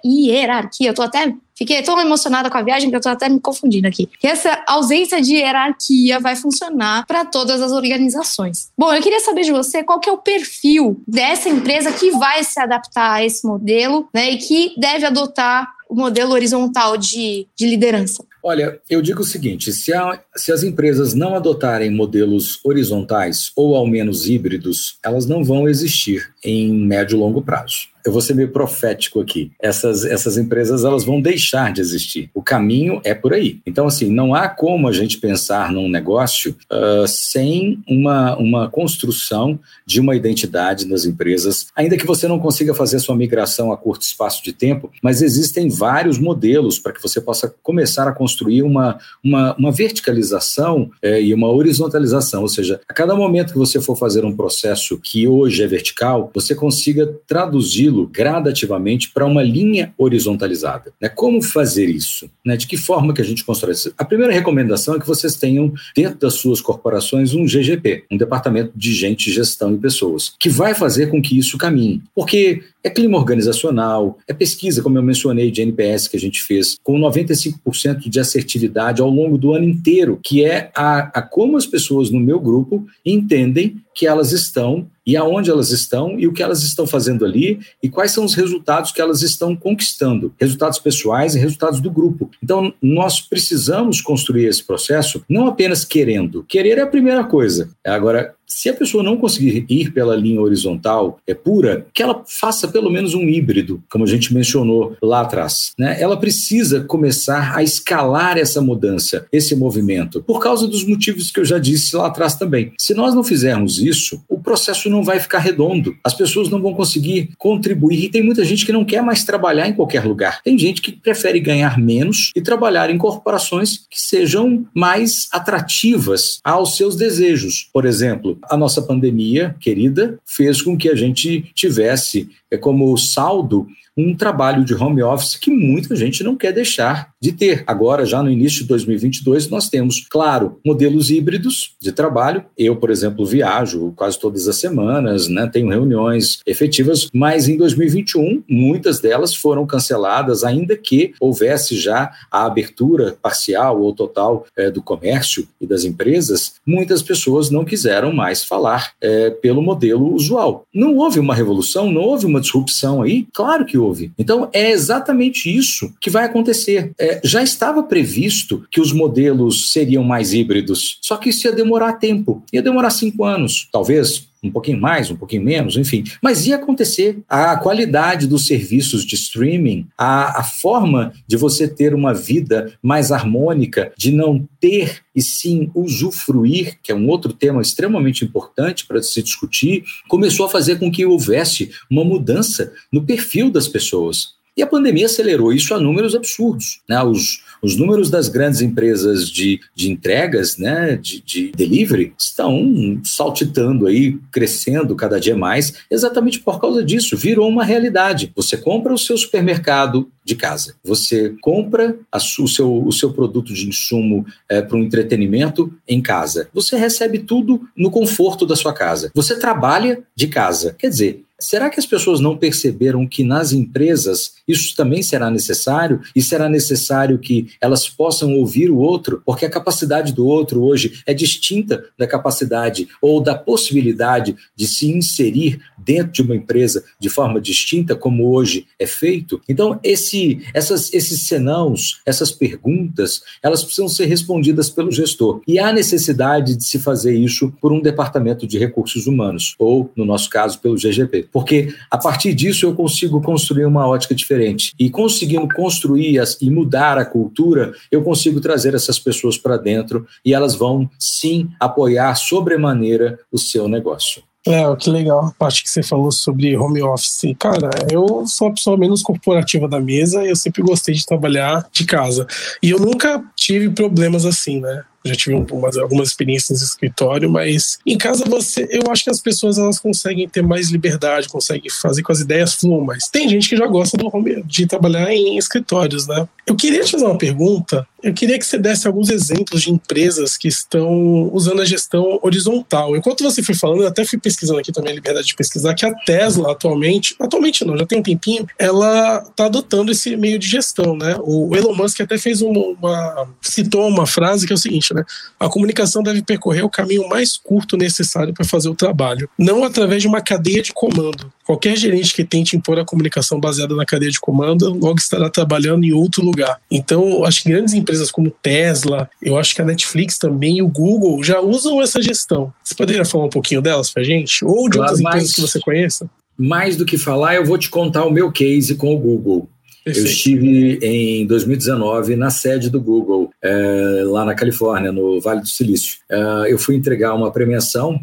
hierarquia, eu tô até Fiquei tão emocionada com a viagem que eu tô até me confundindo aqui. Que essa ausência de hierarquia vai funcionar para todas as organizações. Bom, eu queria saber de você qual que é o perfil dessa empresa que vai se adaptar a esse modelo, né, e que deve adotar o modelo horizontal de, de liderança. Olha, eu digo o seguinte: se, a, se, as empresas não adotarem modelos horizontais ou ao menos híbridos, elas não vão existir em médio e longo prazo eu vou ser meio profético aqui. Essas, essas empresas elas vão deixar de existir. O caminho é por aí. Então, assim, não há como a gente pensar num negócio uh, sem uma, uma construção de uma identidade nas empresas, ainda que você não consiga fazer sua migração a curto espaço de tempo, mas existem vários modelos para que você possa começar a construir uma, uma, uma verticalização é, e uma horizontalização, ou seja, a cada momento que você for fazer um processo que hoje é vertical, você consiga traduzi-lo gradativamente para uma linha horizontalizada. Né? Como fazer isso? Né? De que forma que a gente constrói isso? A primeira recomendação é que vocês tenham dentro das suas corporações um GGP, um Departamento de Gente, Gestão e Pessoas, que vai fazer com que isso caminhe. Porque é clima organizacional, é pesquisa, como eu mencionei, de NPS que a gente fez, com 95% de assertividade ao longo do ano inteiro, que é a, a como as pessoas no meu grupo entendem que elas estão e aonde elas estão e o que elas estão fazendo ali e quais são os resultados que elas estão conquistando, resultados pessoais e resultados do grupo. Então, nós precisamos construir esse processo não apenas querendo. Querer é a primeira coisa. Agora, se a pessoa não conseguir ir pela linha horizontal é pura, que ela faça pelo menos um híbrido, como a gente mencionou lá atrás. Né? Ela precisa começar a escalar essa mudança, esse movimento, por causa dos motivos que eu já disse lá atrás também. Se nós não fizermos isso, o processo não vai ficar redondo, as pessoas não vão conseguir contribuir. E tem muita gente que não quer mais trabalhar em qualquer lugar. Tem gente que prefere ganhar menos e trabalhar em corporações que sejam mais atrativas aos seus desejos. Por exemplo, a nossa pandemia querida fez com que a gente tivesse é, como saldo um trabalho de home office que muita gente não quer deixar de ter. Agora, já no início de 2022, nós temos, claro, modelos híbridos de trabalho. Eu, por exemplo, viajo quase todas as semanas, né, tenho reuniões efetivas, mas em 2021, muitas delas foram canceladas, ainda que houvesse já a abertura parcial ou total é, do comércio e das empresas, muitas pessoas não quiseram mais falar é, pelo modelo usual. Não houve uma revolução, não houve uma disrupção aí? Claro que houve houve. Então, é exatamente isso que vai acontecer. É, já estava previsto que os modelos seriam mais híbridos, só que isso ia demorar tempo, ia demorar cinco anos, talvez um pouquinho mais, um pouquinho menos, enfim. Mas ia acontecer. A qualidade dos serviços de streaming, a, a forma de você ter uma vida mais harmônica, de não ter e sim usufruir, que é um outro tema extremamente importante para se discutir, começou a fazer com que houvesse uma mudança no perfil das pessoas. E a pandemia acelerou isso a números absurdos. Né? Os, os números das grandes empresas de, de entregas, né, de, de delivery, estão saltitando aí, crescendo cada dia mais, exatamente por causa disso. Virou uma realidade. Você compra o seu supermercado de casa, você compra a, o, seu, o seu produto de insumo é, para o entretenimento em casa, você recebe tudo no conforto da sua casa, você trabalha de casa. Quer dizer, Será que as pessoas não perceberam que nas empresas isso também será necessário e será necessário que elas possam ouvir o outro, porque a capacidade do outro hoje é distinta da capacidade ou da possibilidade de se inserir dentro de uma empresa de forma distinta, como hoje é feito? Então, esse, essas, esses senãos, essas perguntas, elas precisam ser respondidas pelo gestor. E há necessidade de se fazer isso por um departamento de recursos humanos, ou, no nosso caso, pelo GGP porque a partir disso eu consigo construir uma ótica diferente. E conseguindo construir as, e mudar a cultura, eu consigo trazer essas pessoas para dentro e elas vão sim apoiar sobremaneira o seu negócio. É, que legal a parte que você falou sobre home office. Cara, eu sou a pessoa menos corporativa da mesa e eu sempre gostei de trabalhar de casa. E eu nunca tive problemas assim, né? Já tive umas, algumas experiências no escritório, mas em casa você, eu acho que as pessoas elas conseguem ter mais liberdade, conseguem fazer com as ideias fluam mais. Tem gente que já gosta do home, de trabalhar em escritórios, né? Eu queria te fazer uma pergunta. Eu queria que você desse alguns exemplos de empresas que estão usando a gestão horizontal. Enquanto você foi falando, eu até fui pesquisando aqui também a liberdade de pesquisar que a Tesla atualmente, atualmente não, já tem um tempinho, ela está adotando esse meio de gestão, né? O Elon Musk até fez uma, uma citou uma frase que é o seguinte, né? A comunicação deve percorrer o caminho mais curto necessário para fazer o trabalho, não através de uma cadeia de comando. Qualquer gerente que tente impor a comunicação baseada na cadeia de comando logo estará trabalhando em outro lugar. Então, acho que grandes empresas como Tesla, eu acho que a Netflix também e o Google já usam essa gestão. Você poderia falar um pouquinho delas para gente? Ou de claro, outras empresas que você conheça? Mais do que falar, eu vou te contar o meu case com o Google. Perfeito. Eu estive em 2019 na sede do Google, é, lá na Califórnia, no Vale do Silício. É, eu fui entregar uma premiação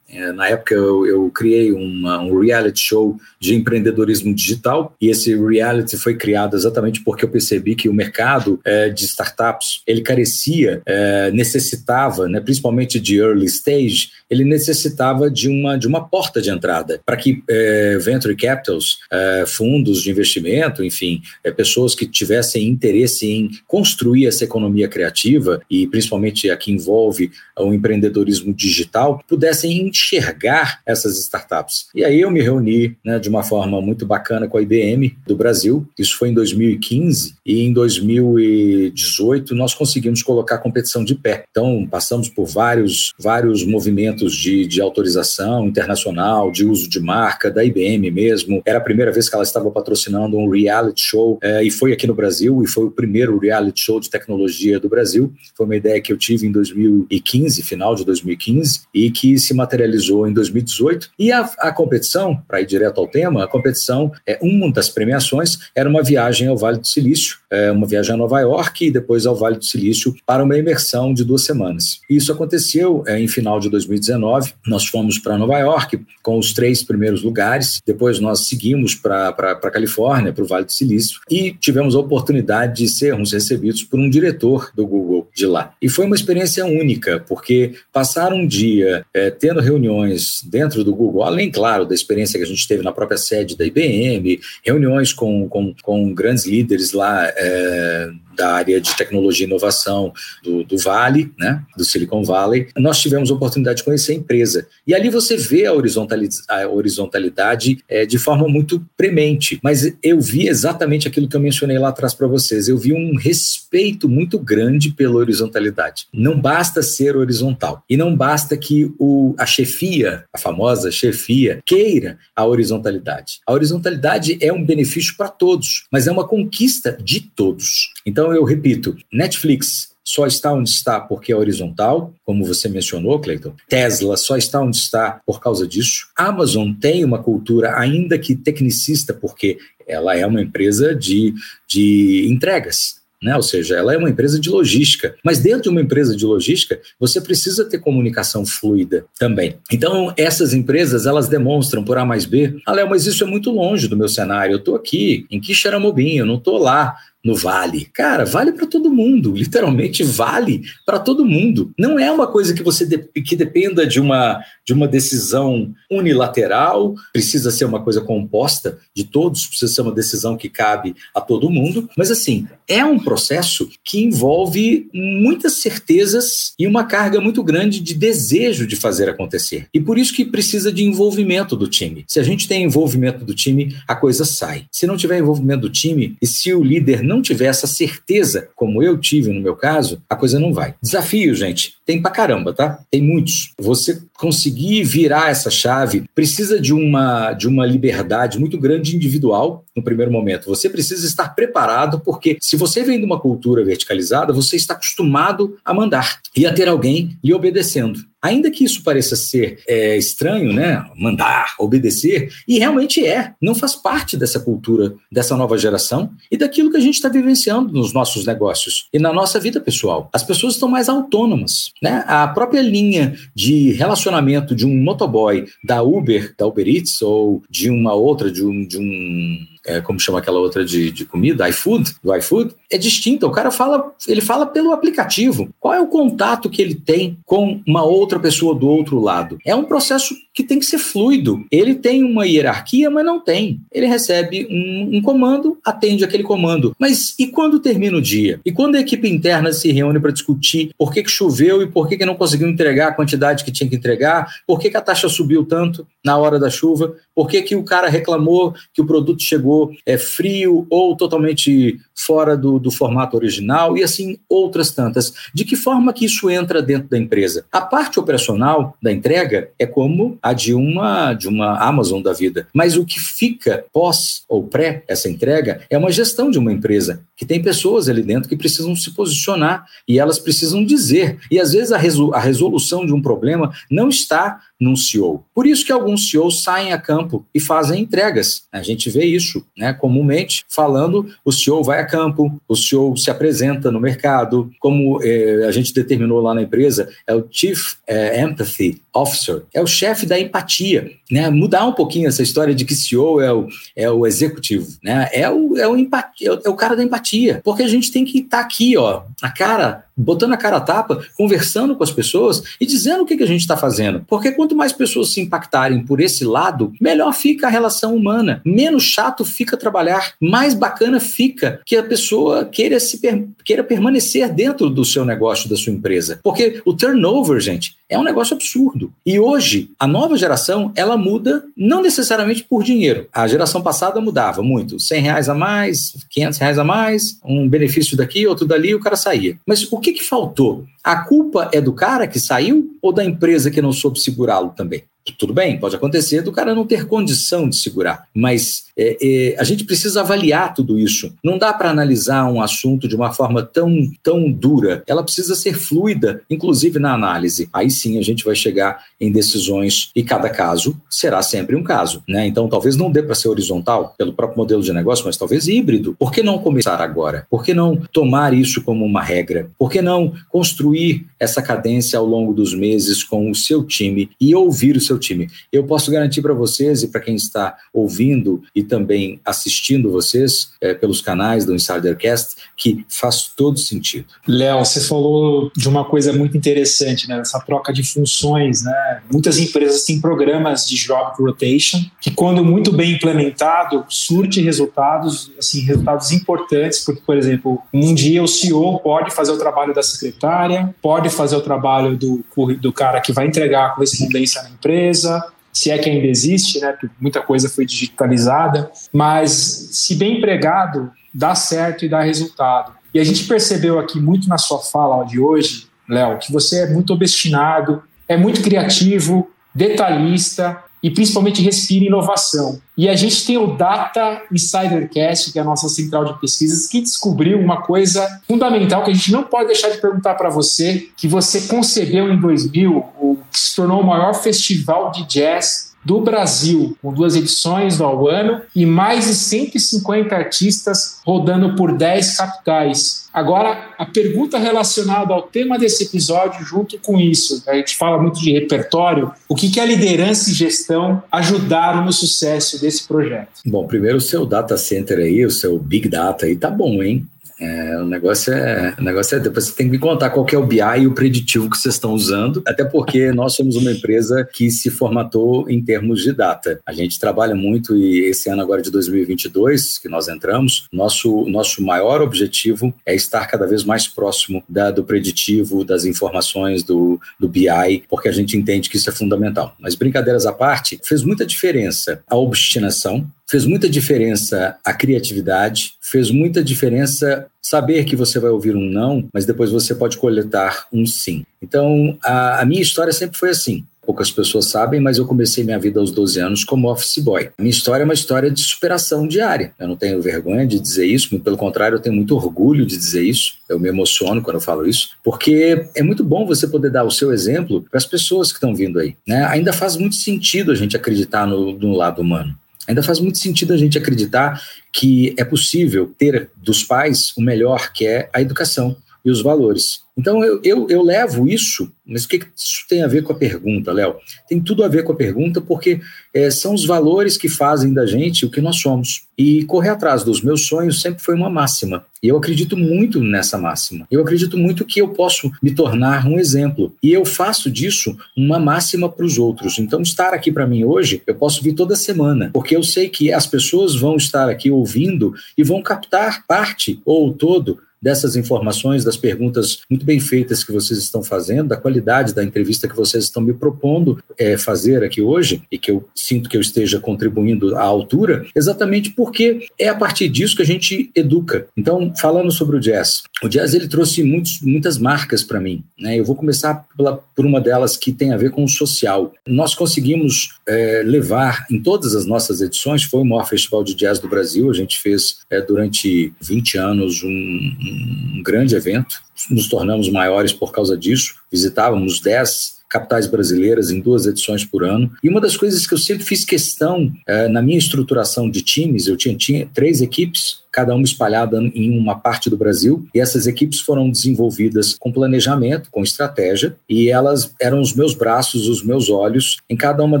na época eu, eu criei uma, um reality show de empreendedorismo digital e esse reality foi criado exatamente porque eu percebi que o mercado é, de startups ele carecia, é, necessitava, né, principalmente de early stage, ele necessitava de uma, de uma porta de entrada para que é, venture capitals, é, fundos de investimento, enfim, é, pessoas que tivessem interesse em construir essa economia criativa e principalmente a que envolve o empreendedorismo digital, pudessem enxergar essas startups. E aí eu me reuni né, de uma forma muito bacana com a IBM do Brasil, isso foi em 2015, e em 2018 nós conseguimos colocar a competição de pé. Então passamos por vários, vários movimentos de, de autorização internacional, de uso de marca, da IBM mesmo. Era a primeira vez que ela estava patrocinando um reality show, é, e foi aqui no Brasil, e foi o primeiro reality show de tecnologia do Brasil. Foi uma ideia que eu tive em 2015, final de 2015, e que se materializou realizou em 2018. E a, a competição, para ir direto ao tema, a competição, é uma das premiações era uma viagem ao Vale do Silício, é, uma viagem a Nova York e depois ao Vale do Silício para uma imersão de duas semanas. Isso aconteceu é, em final de 2019. Nós fomos para Nova York com os três primeiros lugares, depois nós seguimos para a Califórnia, para o Vale do Silício, e tivemos a oportunidade de sermos recebidos por um diretor do Google de lá. E foi uma experiência única, porque passar um dia é, tendo reuniões dentro do Google, além, claro, da experiência que a gente teve na própria sede da IBM, reuniões com, com, com grandes líderes lá é, da área de tecnologia e inovação do, do Vale, né, do Silicon Valley, nós tivemos a oportunidade de conhecer a empresa. E ali você vê a horizontalidade, a horizontalidade é, de forma muito premente. Mas eu vi exatamente aquilo que eu mencionei lá atrás para vocês. Eu vi um respeito muito grande pela horizontalidade. Não basta ser horizontal. E não basta que o, a chefia, a famosa chefia, queira a horizontalidade. A horizontalidade é um benefício para todos, mas é uma conquista de todos. Então, eu repito: Netflix só está onde está porque é horizontal, como você mencionou, Cleiton. Tesla só está onde está por causa disso. Amazon tem uma cultura, ainda que tecnicista, porque ela é uma empresa de, de entregas. Né? Ou seja, ela é uma empresa de logística. Mas dentro de uma empresa de logística, você precisa ter comunicação fluida também. Então, essas empresas, elas demonstram por A mais B, ah, Léo, mas isso é muito longe do meu cenário. Eu estou aqui em Quixaramobim, eu não estou lá no vale. Cara, vale para todo mundo, literalmente vale para todo mundo. Não é uma coisa que você de, que dependa de uma de uma decisão unilateral, precisa ser uma coisa composta de todos, precisa ser uma decisão que cabe a todo mundo, mas assim, é um processo que envolve muitas certezas e uma carga muito grande de desejo de fazer acontecer. E por isso que precisa de envolvimento do time. Se a gente tem envolvimento do time, a coisa sai. Se não tiver envolvimento do time e se o líder não tiver essa certeza, como eu tive no meu caso, a coisa não vai. Desafio, gente, tem pra caramba, tá? Tem muitos. Você conseguir virar essa chave precisa de uma, de uma liberdade muito grande individual no primeiro momento. Você precisa estar preparado, porque se você vem de uma cultura verticalizada, você está acostumado a mandar e a ter alguém lhe obedecendo. Ainda que isso pareça ser é, estranho, né? Mandar, obedecer, e realmente é, não faz parte dessa cultura dessa nova geração e daquilo que a gente está vivenciando nos nossos negócios e na nossa vida pessoal. As pessoas estão mais autônomas, né? A própria linha de relacionamento de um motoboy da Uber, da Uber Eats ou de uma outra, de um, de um é, como chama aquela outra de, de comida, iFood, do iFood, é distinta. O cara fala, ele fala pelo aplicativo. Qual é o contato que ele tem com uma outra pessoa do outro lado? É um processo que tem que ser fluido. Ele tem uma hierarquia, mas não tem. Ele recebe um, um comando, atende aquele comando. Mas e quando termina o dia? E quando a equipe interna se reúne para discutir por que, que choveu e por que, que não conseguiu entregar a quantidade que tinha que entregar, por que, que a taxa subiu tanto na hora da chuva, por que, que o cara reclamou que o produto chegou é, frio ou totalmente fora do, do formato original e assim outras tantas. De que forma que isso entra dentro da empresa? A parte operacional da entrega é como a de uma de uma Amazon da vida, mas o que fica pós ou pré essa entrega é uma gestão de uma empresa que tem pessoas ali dentro que precisam se posicionar e elas precisam dizer. E às vezes a, a resolução de um problema não está num CEO. Por isso que alguns CEOs saem a campo e fazem entregas. A gente vê isso, né? Comumente falando, o CEO vai a campo, o CEO se apresenta no mercado, como eh, a gente determinou lá na empresa, é o Chief eh, Empathy Officer, é o chefe da empatia, né? Mudar um pouquinho essa história de que CEO é o, é o executivo, né? É o, é, o empatia, é o cara da empatia, porque a gente tem que estar tá aqui, ó, na cara botando a cara a tapa, conversando com as pessoas e dizendo o que, que a gente está fazendo. Porque quanto mais pessoas se impactarem por esse lado, melhor fica a relação humana, menos chato fica trabalhar, mais bacana fica que a pessoa queira, se queira permanecer dentro do seu negócio, da sua empresa. Porque o turnover, gente, é um negócio absurdo. E hoje, a nova geração, ela muda não necessariamente por dinheiro. A geração passada mudava muito. 100 reais a mais, 500 reais a mais, um benefício daqui, outro dali, o cara saía. Mas o que, que faltou? A culpa é do cara que saiu ou da empresa que não soube segurá-lo também? Tudo bem, pode acontecer do cara não ter condição de segurar, mas é, é, a gente precisa avaliar tudo isso. Não dá para analisar um assunto de uma forma tão, tão dura. Ela precisa ser fluida, inclusive na análise. Aí sim a gente vai chegar em decisões e cada caso será sempre um caso. Né? Então talvez não dê para ser horizontal pelo próprio modelo de negócio, mas talvez híbrido. Por que não começar agora? Por que não tomar isso como uma regra? Por que não construir essa cadência ao longo dos meses com o seu time e ouvir o seu time? Eu posso garantir para vocês e para quem está ouvindo e também assistindo vocês é, pelos canais do Insidercast, que faz todo sentido. Léo, você falou de uma coisa muito interessante, né? Essa troca de funções, né? Muitas empresas têm programas de job rotation que, quando muito bem implementado, surte resultados, assim, resultados importantes, porque, por exemplo, um dia o CEO pode fazer o trabalho da secretária, pode fazer o trabalho do, do cara que vai entregar a correspondência na empresa, se é que ainda existe, né? Porque muita coisa foi digitalizada, mas se bem empregado, dá certo e dá resultado. E a gente percebeu aqui muito na sua fala de hoje, Léo, que você é muito obstinado, é muito criativo, detalhista e principalmente respira inovação. E a gente tem o Data Insidercast, que é a nossa central de pesquisas, que descobriu uma coisa fundamental que a gente não pode deixar de perguntar para você, que você concebeu em 2000, o que se tornou o maior festival de jazz do Brasil, com duas edições ao ano e mais de 150 artistas rodando por 10 capitais. Agora, a pergunta relacionada ao tema desse episódio, junto com isso, a gente fala muito de repertório, o que, que a liderança e gestão ajudaram no sucesso desse projeto? Bom, primeiro o seu data center aí, o seu big data aí tá bom, hein? É, o negócio é, o negócio é depois você tem que me contar qual é o BI e o preditivo que vocês estão usando, até porque nós somos uma empresa que se formatou em termos de data. A gente trabalha muito e esse ano agora de 2022 que nós entramos, nosso nosso maior objetivo é estar cada vez mais próximo da, do preditivo, das informações do, do BI, porque a gente entende que isso é fundamental. Mas brincadeiras à parte, fez muita diferença a obstinação fez muita diferença a criatividade, fez muita diferença saber que você vai ouvir um não, mas depois você pode coletar um sim. Então, a, a minha história sempre foi assim poucas pessoas sabem, mas eu comecei minha vida aos 12 anos como office boy. Minha história é uma história de superação diária. Eu não tenho vergonha de dizer isso, muito pelo contrário, eu tenho muito orgulho de dizer isso. Eu me emociono quando eu falo isso, porque é muito bom você poder dar o seu exemplo para as pessoas que estão vindo aí. Né? Ainda faz muito sentido a gente acreditar no, no lado humano. Ainda faz muito sentido a gente acreditar que é possível ter dos pais o melhor, que é a educação. E os valores. Então eu, eu, eu levo isso, mas o que isso tem a ver com a pergunta, Léo? Tem tudo a ver com a pergunta, porque é, são os valores que fazem da gente o que nós somos. E correr atrás dos meus sonhos sempre foi uma máxima. E eu acredito muito nessa máxima. Eu acredito muito que eu posso me tornar um exemplo. E eu faço disso uma máxima para os outros. Então, estar aqui para mim hoje, eu posso vir toda semana, porque eu sei que as pessoas vão estar aqui ouvindo e vão captar parte ou todo dessas informações, das perguntas muito bem feitas que vocês estão fazendo, da qualidade da entrevista que vocês estão me propondo é, fazer aqui hoje, e que eu sinto que eu esteja contribuindo à altura, exatamente porque é a partir disso que a gente educa. Então, falando sobre o jazz, o jazz ele trouxe muitos, muitas marcas para mim. Né? Eu vou começar pela, por uma delas que tem a ver com o social. Nós conseguimos é, levar em todas as nossas edições, foi o maior festival de jazz do Brasil, a gente fez é, durante 20 anos um um grande evento, nos tornamos maiores por causa disso, visitávamos 10 capitais brasileiras em duas edições por ano. E uma das coisas que eu sempre fiz questão é, na minha estruturação de times, eu tinha, tinha três equipes cada uma espalhada em uma parte do Brasil, e essas equipes foram desenvolvidas com planejamento, com estratégia, e elas eram os meus braços, os meus olhos em cada uma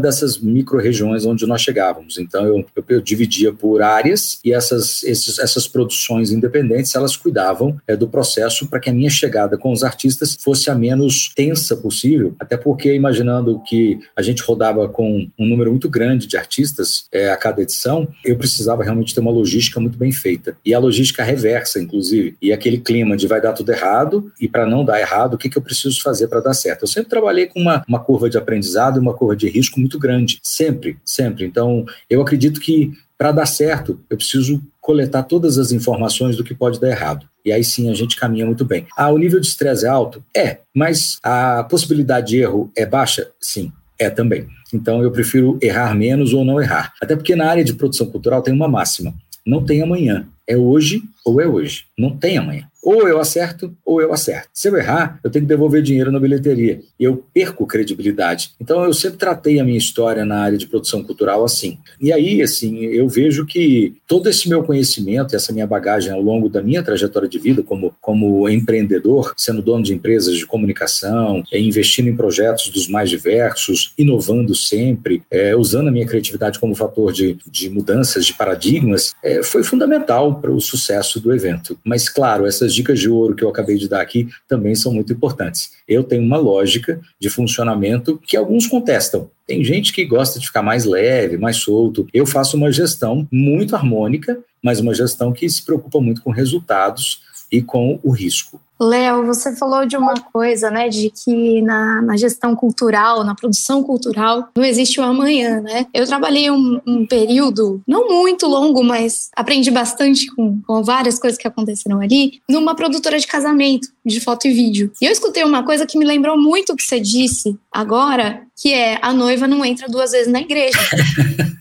dessas micro-regiões onde nós chegávamos. Então eu, eu, eu dividia por áreas e essas, esses, essas produções independentes elas cuidavam é, do processo para que a minha chegada com os artistas fosse a menos tensa possível, até porque imaginando que a gente rodava com um número muito grande de artistas é, a cada edição, eu precisava realmente ter uma logística muito bem feita e a logística reversa, inclusive. E aquele clima de vai dar tudo errado, e para não dar errado, o que, que eu preciso fazer para dar certo? Eu sempre trabalhei com uma, uma curva de aprendizado e uma curva de risco muito grande, sempre, sempre. Então, eu acredito que para dar certo, eu preciso coletar todas as informações do que pode dar errado. E aí sim a gente caminha muito bem. Ah, o nível de estresse é alto? É, mas a possibilidade de erro é baixa? Sim, é também. Então eu prefiro errar menos ou não errar. Até porque na área de produção cultural tem uma máxima: não tem amanhã. É hoje ou é hoje. Não tem amanhã. Ou eu acerto, ou eu acerto. Se eu errar, eu tenho que devolver dinheiro na bilheteria. E eu perco credibilidade. Então, eu sempre tratei a minha história na área de produção cultural assim. E aí, assim, eu vejo que todo esse meu conhecimento, essa minha bagagem ao longo da minha trajetória de vida como, como empreendedor, sendo dono de empresas de comunicação, é, investindo em projetos dos mais diversos, inovando sempre, é, usando a minha criatividade como fator de, de mudanças de paradigmas, é, foi fundamental para o sucesso do evento. Mas, claro, essas dicas de ouro que eu acabei de dar aqui também são muito importantes. Eu tenho uma lógica de funcionamento que alguns contestam. Tem gente que gosta de ficar mais leve, mais solto. Eu faço uma gestão muito harmônica, mas uma gestão que se preocupa muito com resultados e com o risco. Léo, você falou de uma coisa, né, de que na, na, gestão cultural, na produção cultural, não existe o amanhã, né? Eu trabalhei um, um período, não muito longo, mas aprendi bastante com, com, várias coisas que aconteceram ali, numa produtora de casamento, de foto e vídeo. E eu escutei uma coisa que me lembrou muito o que você disse agora, que é a noiva não entra duas vezes na igreja.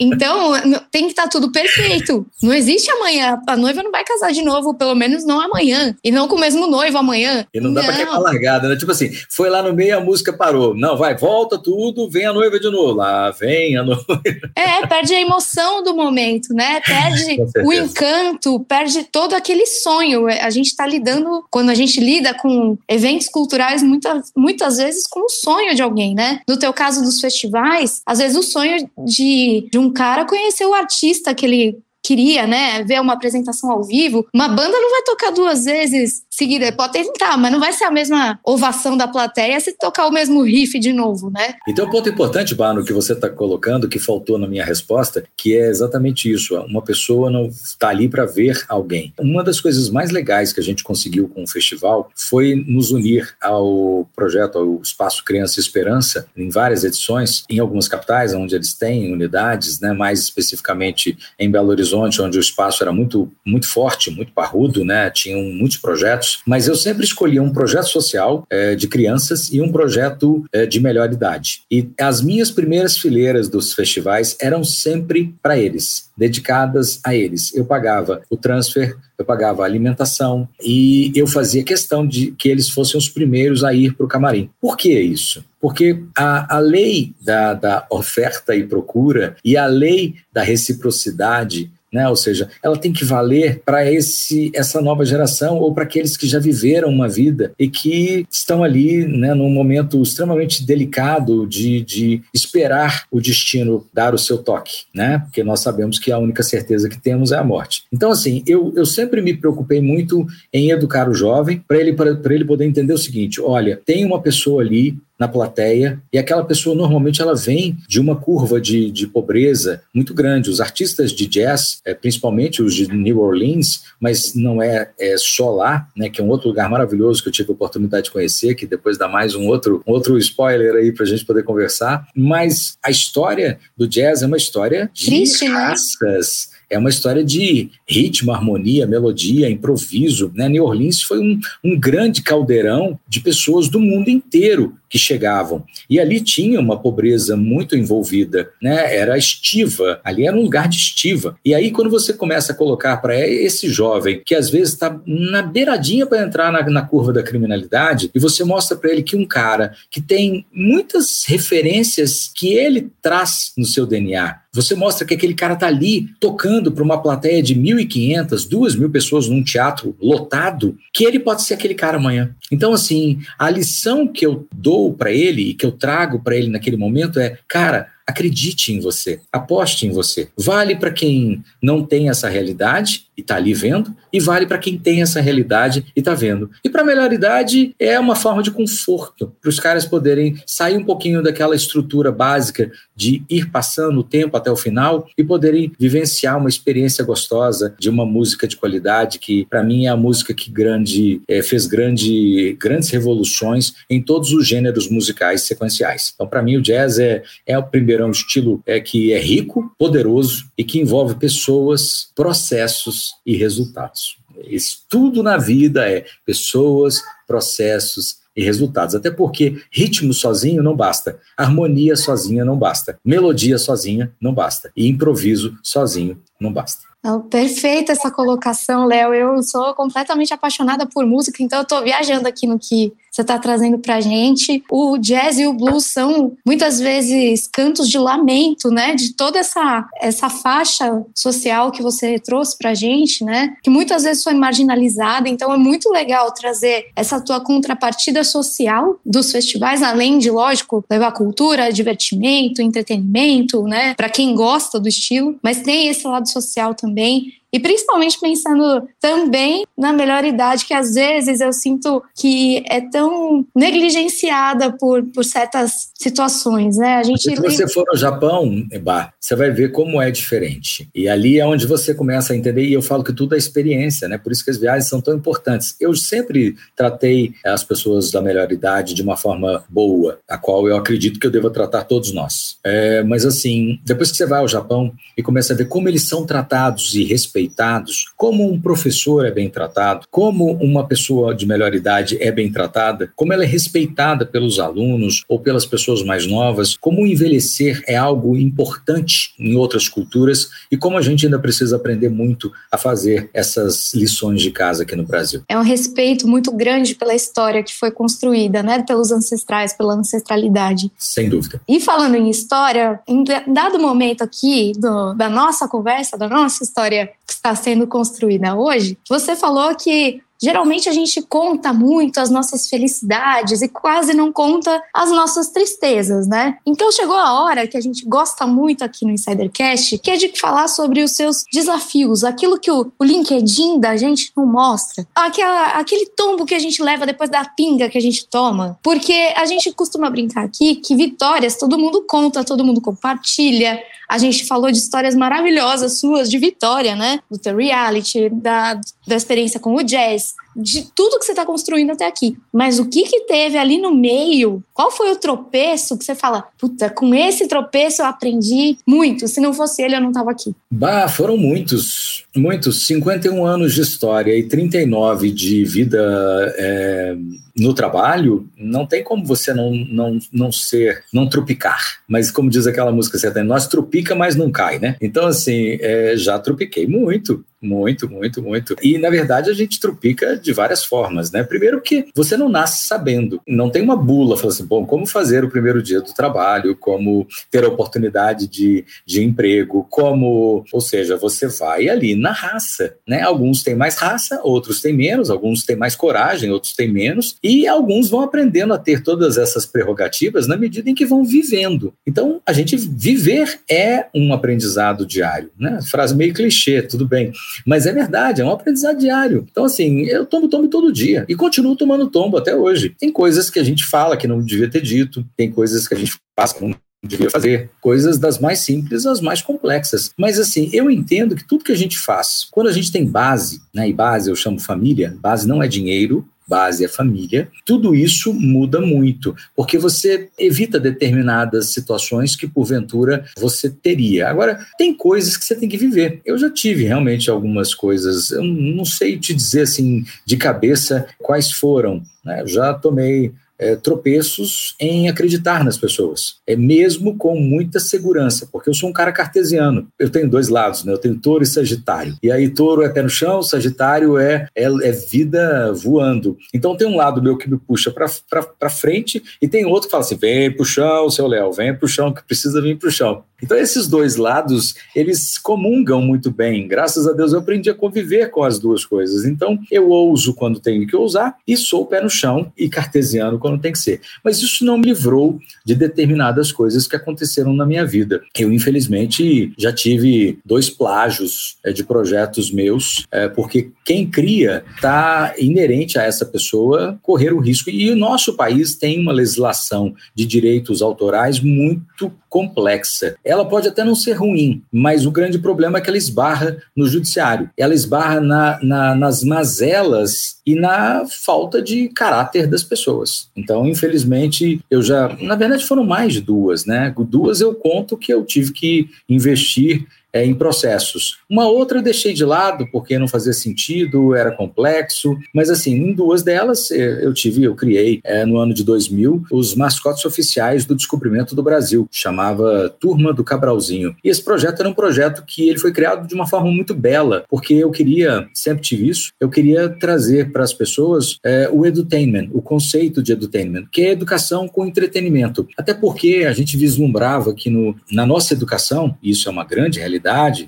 Então, tem que estar tá tudo perfeito. Não existe amanhã. A noiva não vai casar de novo, pelo menos não amanhã. E não com o mesmo noivo amanhã. E não dá não. pra queimar largada, né? Tipo assim, foi lá no meio, a música parou. Não, vai, volta tudo, vem a noiva de novo. Lá vem a noiva. É, perde a emoção do momento, né? Perde o encanto, perde todo aquele sonho. A gente está lidando, quando a gente lida com eventos culturais, muitas, muitas vezes com o sonho de alguém, né? No teu caso dos festivais, às vezes o sonho de, de um cara conhecer o artista que ele queria, né, ver uma apresentação ao vivo, uma banda não vai tocar duas vezes seguida. Pode tentar, mas não vai ser a mesma ovação da plateia se tocar o mesmo riff de novo, né? Então, um ponto importante, Bano, que você está colocando, que faltou na minha resposta, que é exatamente isso. Uma pessoa não está ali para ver alguém. Uma das coisas mais legais que a gente conseguiu com o festival foi nos unir ao projeto, ao Espaço Criança e Esperança, em várias edições, em algumas capitais, onde eles têm unidades, né, mais especificamente em Belo Horizonte, onde o espaço era muito, muito forte, muito parrudo, né, tinham muitos projetos projetos, mas eu sempre escolhia um projeto social é, de crianças e um projeto é, de melhor idade. E as minhas primeiras fileiras dos festivais eram sempre para eles, dedicadas a eles. Eu pagava o transfer, eu pagava a alimentação e eu fazia questão de que eles fossem os primeiros a ir para o camarim. Por que isso? Porque a, a lei da, da oferta e procura e a lei da reciprocidade né? Ou seja, ela tem que valer para esse essa nova geração ou para aqueles que já viveram uma vida e que estão ali, né, num momento extremamente delicado de, de esperar o destino dar o seu toque, né? Porque nós sabemos que a única certeza que temos é a morte. Então, assim, eu, eu sempre me preocupei muito em educar o jovem para ele, ele poder entender o seguinte: olha, tem uma pessoa ali na plateia e aquela pessoa normalmente ela vem de uma curva de, de pobreza muito grande. Os artistas de jazz, é, principalmente os de New Orleans, mas não é, é, só lá, né, que é um outro lugar maravilhoso que eu tive a oportunidade de conhecer, que depois dá mais um outro, um outro spoiler aí para a gente poder conversar. Mas a história do jazz é uma história de Triste, né? raças. Né? É uma história de ritmo, harmonia, melodia, improviso. Né? New Orleans foi um, um grande caldeirão de pessoas do mundo inteiro que chegavam. E ali tinha uma pobreza muito envolvida, né? Era estiva, ali era um lugar de estiva. E aí, quando você começa a colocar para esse jovem que às vezes está na beiradinha para entrar na, na curva da criminalidade, e você mostra para ele que um cara que tem muitas referências que ele traz no seu DNA, você mostra que aquele cara está ali tocando para uma plateia de 1.500, 2.000 pessoas num teatro lotado, que ele pode ser aquele cara amanhã. Então, assim, a lição que eu dou para ele e que eu trago para ele naquele momento é, cara, acredite em você, aposte em você. Vale para quem não tem essa realidade e está ali vendo, e vale para quem tem essa realidade e está vendo. E para a melhor idade é uma forma de conforto, para os caras poderem sair um pouquinho daquela estrutura básica de ir passando o tempo até o final e poderem vivenciar uma experiência gostosa de uma música de qualidade que, para mim, é a música que grande, é, fez grande, grandes revoluções em todos os gêneros musicais sequenciais. Então, para mim, o jazz é, é o primeiro é um estilo é, que é rico, poderoso e que envolve pessoas, processos e resultados. Isso tudo na vida é pessoas, processos e resultados. Até porque ritmo sozinho não basta, harmonia sozinha não basta, melodia sozinha não basta e improviso sozinho não basta. perfeita essa colocação, Léo. Eu sou completamente apaixonada por música, então eu estou viajando aqui no que você está trazendo para a gente. O jazz e o blues são muitas vezes cantos de lamento, né? De toda essa, essa faixa social que você trouxe para a gente, né? Que muitas vezes foi marginalizada. Então é muito legal trazer essa tua contrapartida social dos festivais, além de, lógico, levar cultura, divertimento, entretenimento, né? Para quem gosta do estilo, mas tem esse lado social também e principalmente pensando também na melhor idade, que às vezes eu sinto que é tão negligenciada por, por certas situações, né? A gente Se você for ao Japão, Eba, você vai ver como é diferente. E ali é onde você começa a entender, e eu falo que tudo é experiência, né? Por isso que as viagens são tão importantes. Eu sempre tratei as pessoas da melhor idade de uma forma boa, a qual eu acredito que eu devo tratar todos nós. É, mas assim, depois que você vai ao Japão e começa a ver como eles são tratados e respeitados, respeitados, como um professor é bem tratado, como uma pessoa de melhor idade é bem tratada, como ela é respeitada pelos alunos ou pelas pessoas mais novas, como envelhecer é algo importante em outras culturas e como a gente ainda precisa aprender muito a fazer essas lições de casa aqui no Brasil. É um respeito muito grande pela história que foi construída, né, pelos ancestrais, pela ancestralidade. Sem dúvida. E falando em história, em dado momento aqui do, da nossa conversa, da nossa história está sendo construída hoje, você falou que Geralmente a gente conta muito as nossas felicidades e quase não conta as nossas tristezas, né? Então chegou a hora que a gente gosta muito aqui no Insidercast, que é de falar sobre os seus desafios, aquilo que o, LinkedIn da gente não mostra, aquela, aquele tombo que a gente leva depois da pinga que a gente toma. Porque a gente costuma brincar aqui que vitórias todo mundo conta, todo mundo compartilha, a gente falou de histórias maravilhosas suas de vitória, né? Do teu reality, da, da experiência com o jazz, de tudo que você está construindo até aqui. Mas o que que teve ali no meio? Qual foi o tropeço que você fala, puta, com esse tropeço eu aprendi muito. Se não fosse ele, eu não estava aqui. Bah, foram muitos, muitos. 51 anos de história e 39 de vida é, no trabalho. Não tem como você não, não, não ser, não tropicar. Mas como diz aquela música certa, nós tropica, mas não cai, né? Então, assim, é, já tropiquei muito Muito, muito, muito. E, na verdade, a gente trupica de várias formas, né? Primeiro que você não nasce sabendo. Não tem uma bula, falando assim, bom, como fazer o primeiro dia do trabalho, como ter a oportunidade de, de emprego, como... Ou seja, você vai ali na raça, né? Alguns têm mais raça, outros têm menos, alguns têm mais coragem, outros têm menos, e alguns vão aprendendo a ter todas essas prerrogativas na medida em que vão vivendo. Então, a gente viver é um aprendizado diário, né? Frase meio clichê, tudo bem. Mas é verdade, é um aprendizado diário. Então, assim, eu tomo tombo todo dia e continuo tomando tombo até hoje. Tem coisas que a gente fala que não devia ter dito, tem coisas que a gente faz que não devia fazer. Coisas das mais simples às mais complexas. Mas assim, eu entendo que tudo que a gente faz, quando a gente tem base, né, e base eu chamo família, base não é dinheiro, base é família, tudo isso muda muito, porque você evita determinadas situações que porventura você teria. Agora, tem coisas que você tem que viver. Eu já tive realmente algumas coisas, eu não sei te dizer assim de cabeça quais foram. Né? Eu já tomei é, tropeços em acreditar nas pessoas, é mesmo com muita segurança, porque eu sou um cara cartesiano. Eu tenho dois lados, né? Eu tenho touro e sagitário. E aí touro é pé no chão, sagitário é, é, é vida voando. Então tem um lado meu que me puxa para frente e tem outro que fala assim: vem pro chão, seu Léo, vem pro chão, que precisa vir pro chão. Então esses dois lados, eles comungam muito bem. Graças a Deus eu aprendi a conviver com as duas coisas. Então eu ouso quando tenho que ousar e sou pé no chão e cartesiano quando tem que ser. Mas isso não me livrou de determinadas coisas que aconteceram na minha vida. Eu, infelizmente, já tive dois plágios é, de projetos meus, é, porque quem cria está inerente a essa pessoa correr o risco. E o nosso país tem uma legislação de direitos autorais muito complexa. Ela pode até não ser ruim, mas o grande problema é que ela esbarra no judiciário. Ela esbarra na, na, nas mazelas e na falta de caráter das pessoas. Então, infelizmente, eu já. Na verdade, foram mais de duas, né? Duas eu conto que eu tive que investir é, em processos. Uma outra eu deixei de lado porque não fazia sentido, era complexo, mas assim, em duas delas é, eu tive, eu criei é, no ano de 2000 os mascotes oficiais do descobrimento do Brasil, chamava Turma do Cabralzinho. E esse projeto era um projeto que ele foi criado de uma forma muito bela, porque eu queria, sempre tive isso, eu queria trazer para as pessoas é, o edutainment, o conceito de edutainment, que é educação com entretenimento. Até porque a gente vislumbrava que no, na nossa educação, e isso é uma grande realidade,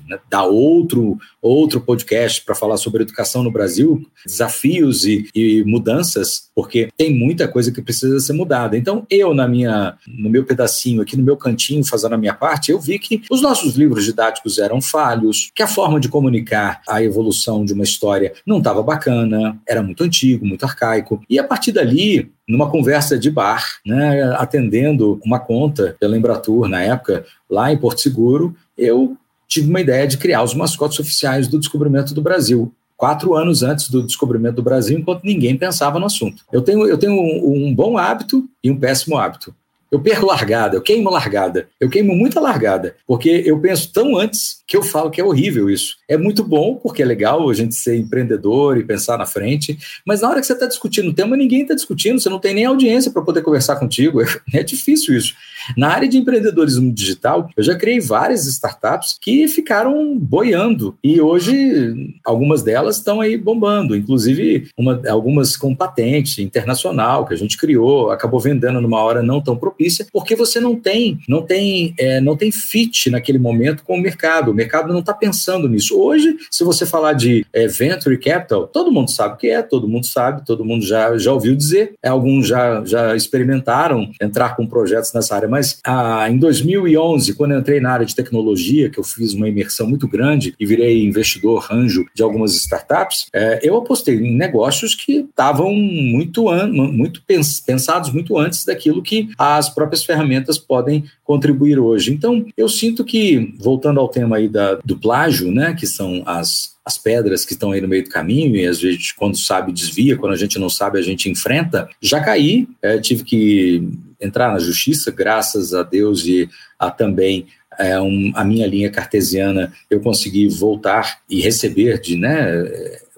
né, dar outro, outro podcast para falar sobre educação no Brasil, desafios e, e, mudanças, porque tem muita coisa que precisa ser mudada. Então, eu, na minha, no meu pedacinho, aqui no meu cantinho, fazendo a minha parte, eu vi que os nossos livros didáticos eram falhos, que a forma de comunicar a evolução de uma história não estava bacana, era muito antigo, muito arcaico. E a partir dali, numa conversa de bar, né, atendendo uma conta pela Embratur na época, lá em Porto Seguro, eu tive uma ideia de criar os mascotes oficiais do descobrimento do Brasil. Quatro anos antes do descobrimento do Brasil, enquanto ninguém pensava no assunto. Eu tenho, eu tenho um, um bom hábito e um péssimo hábito. Eu perco largada, eu queimo largada, eu queimo muita largada, porque eu penso tão antes que eu falo que é horrível isso. É muito bom, porque é legal a gente ser empreendedor e pensar na frente, mas na hora que você está discutindo o tema, ninguém está discutindo, você não tem nem audiência para poder conversar contigo. É difícil isso. Na área de empreendedorismo digital, eu já criei várias startups que ficaram boiando e hoje algumas delas estão aí bombando, inclusive uma, algumas com patente internacional que a gente criou, acabou vendendo numa hora não tão propícia, porque você não tem, não tem, é, não tem fit naquele momento com o mercado. O mercado não está pensando nisso. Hoje, se você falar de é, venture capital, todo mundo sabe o que é, todo mundo sabe, todo mundo já, já ouviu dizer, alguns já, já experimentaram entrar com projetos nessa área, mas ah, em 2011, quando eu entrei na área de tecnologia, que eu fiz uma imersão muito grande e virei investidor anjo de algumas startups, é, eu apostei em negócios que estavam muito, muito pensados muito antes daquilo que as próprias ferramentas podem contribuir hoje. Então, eu sinto que, voltando ao tema aí da, do plágio, né, que são as, as pedras que estão aí no meio do caminho e às vezes quando sabe desvia, quando a gente não sabe a gente enfrenta. Já caí, é, tive que entrar na justiça, graças a Deus e a também é, um, a minha linha cartesiana, eu consegui voltar e receber de, né,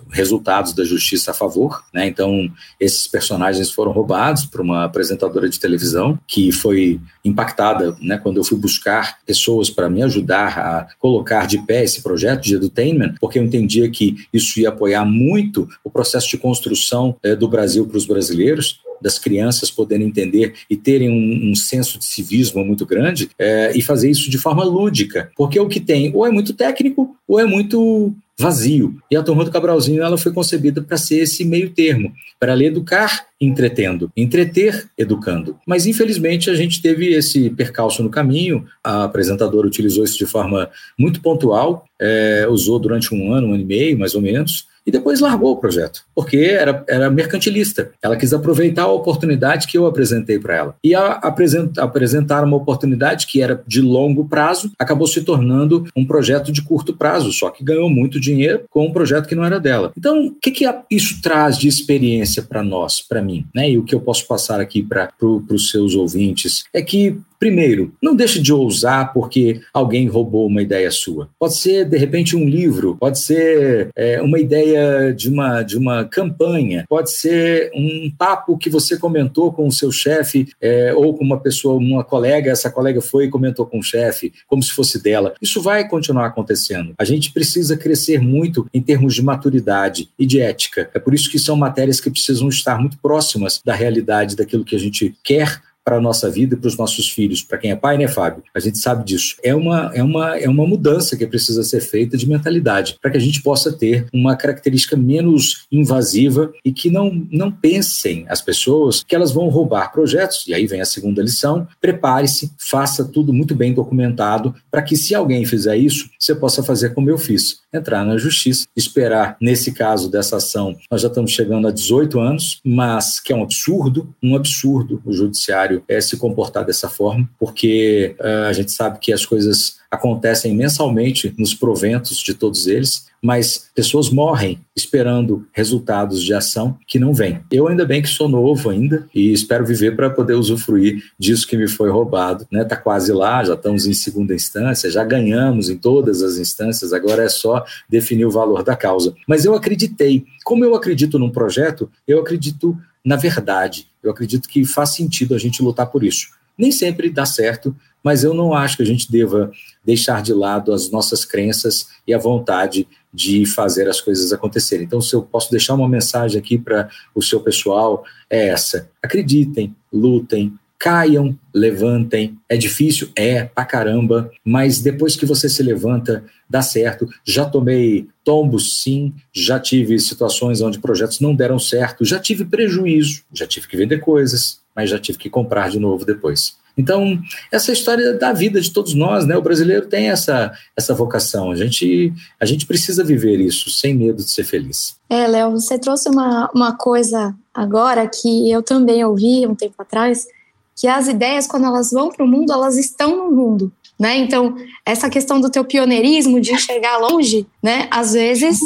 resultados da justiça a favor, né? Então, esses personagens foram roubados por uma apresentadora de televisão que foi impactada, né, quando eu fui buscar pessoas para me ajudar a colocar de pé esse projeto de edutainment, porque eu entendia que isso ia apoiar muito o processo de construção é, do Brasil para os brasileiros das crianças poderem entender e terem um, um senso de civismo muito grande é, e fazer isso de forma lúdica, porque o que tem ou é muito técnico ou é muito vazio. E a Turma do Cabralzinho ela foi concebida para ser esse meio termo, para ler educar entretendo, entreter educando. Mas infelizmente a gente teve esse percalço no caminho, a apresentadora utilizou isso de forma muito pontual, é, usou durante um ano, um ano e meio mais ou menos, e depois largou o projeto, porque era, era mercantilista. Ela quis aproveitar a oportunidade que eu apresentei para ela. E a, apresent, apresentar uma oportunidade que era de longo prazo acabou se tornando um projeto de curto prazo, só que ganhou muito dinheiro com um projeto que não era dela. Então, o que, que isso traz de experiência para nós, para mim? Né? E o que eu posso passar aqui para os seus ouvintes é que Primeiro, não deixe de ousar porque alguém roubou uma ideia sua. Pode ser, de repente, um livro, pode ser é, uma ideia de uma, de uma campanha, pode ser um papo que você comentou com o seu chefe é, ou com uma pessoa, uma colega, essa colega foi e comentou com o chefe, como se fosse dela. Isso vai continuar acontecendo. A gente precisa crescer muito em termos de maturidade e de ética. É por isso que são matérias que precisam estar muito próximas da realidade, daquilo que a gente quer para a nossa vida e para os nossos filhos, para quem é pai, né, Fábio? A gente sabe disso. É uma, é uma, é uma mudança que precisa ser feita de mentalidade, para que a gente possa ter uma característica menos invasiva e que não, não pensem as pessoas que elas vão roubar projetos. E aí vem a segunda lição: prepare-se, faça tudo muito bem documentado, para que se alguém fizer isso, você possa fazer como eu fiz entrar na justiça, esperar, nesse caso dessa ação, nós já estamos chegando a 18 anos, mas que é um absurdo, um absurdo o judiciário é, se comportar dessa forma, porque uh, a gente sabe que as coisas acontecem mensalmente nos proventos de todos eles, mas pessoas morrem esperando resultados de ação que não vêm. Eu ainda bem que sou novo ainda e espero viver para poder usufruir disso que me foi roubado, né? Tá quase lá, já estamos em segunda instância, já ganhamos em todas as instâncias, agora é só definir o valor da causa. Mas eu acreditei, como eu acredito num projeto, eu acredito na verdade. Eu acredito que faz sentido a gente lutar por isso. Nem sempre dá certo, mas eu não acho que a gente deva deixar de lado as nossas crenças e a vontade de fazer as coisas acontecerem. Então, se eu posso deixar uma mensagem aqui para o seu pessoal, é essa: acreditem, lutem, caiam, levantem. É difícil? É, pra caramba, mas depois que você se levanta, dá certo. Já tomei tombos, sim, já tive situações onde projetos não deram certo, já tive prejuízo, já tive que vender coisas, mas já tive que comprar de novo depois. Então, essa história da vida de todos nós, né? O brasileiro tem essa, essa vocação. A gente, a gente precisa viver isso sem medo de ser feliz. É, Léo, você trouxe uma, uma coisa agora que eu também ouvi um tempo atrás, que as ideias, quando elas vão para o mundo, elas estão no mundo. Né? Então, essa questão do teu pioneirismo, de enxergar longe, né? às vezes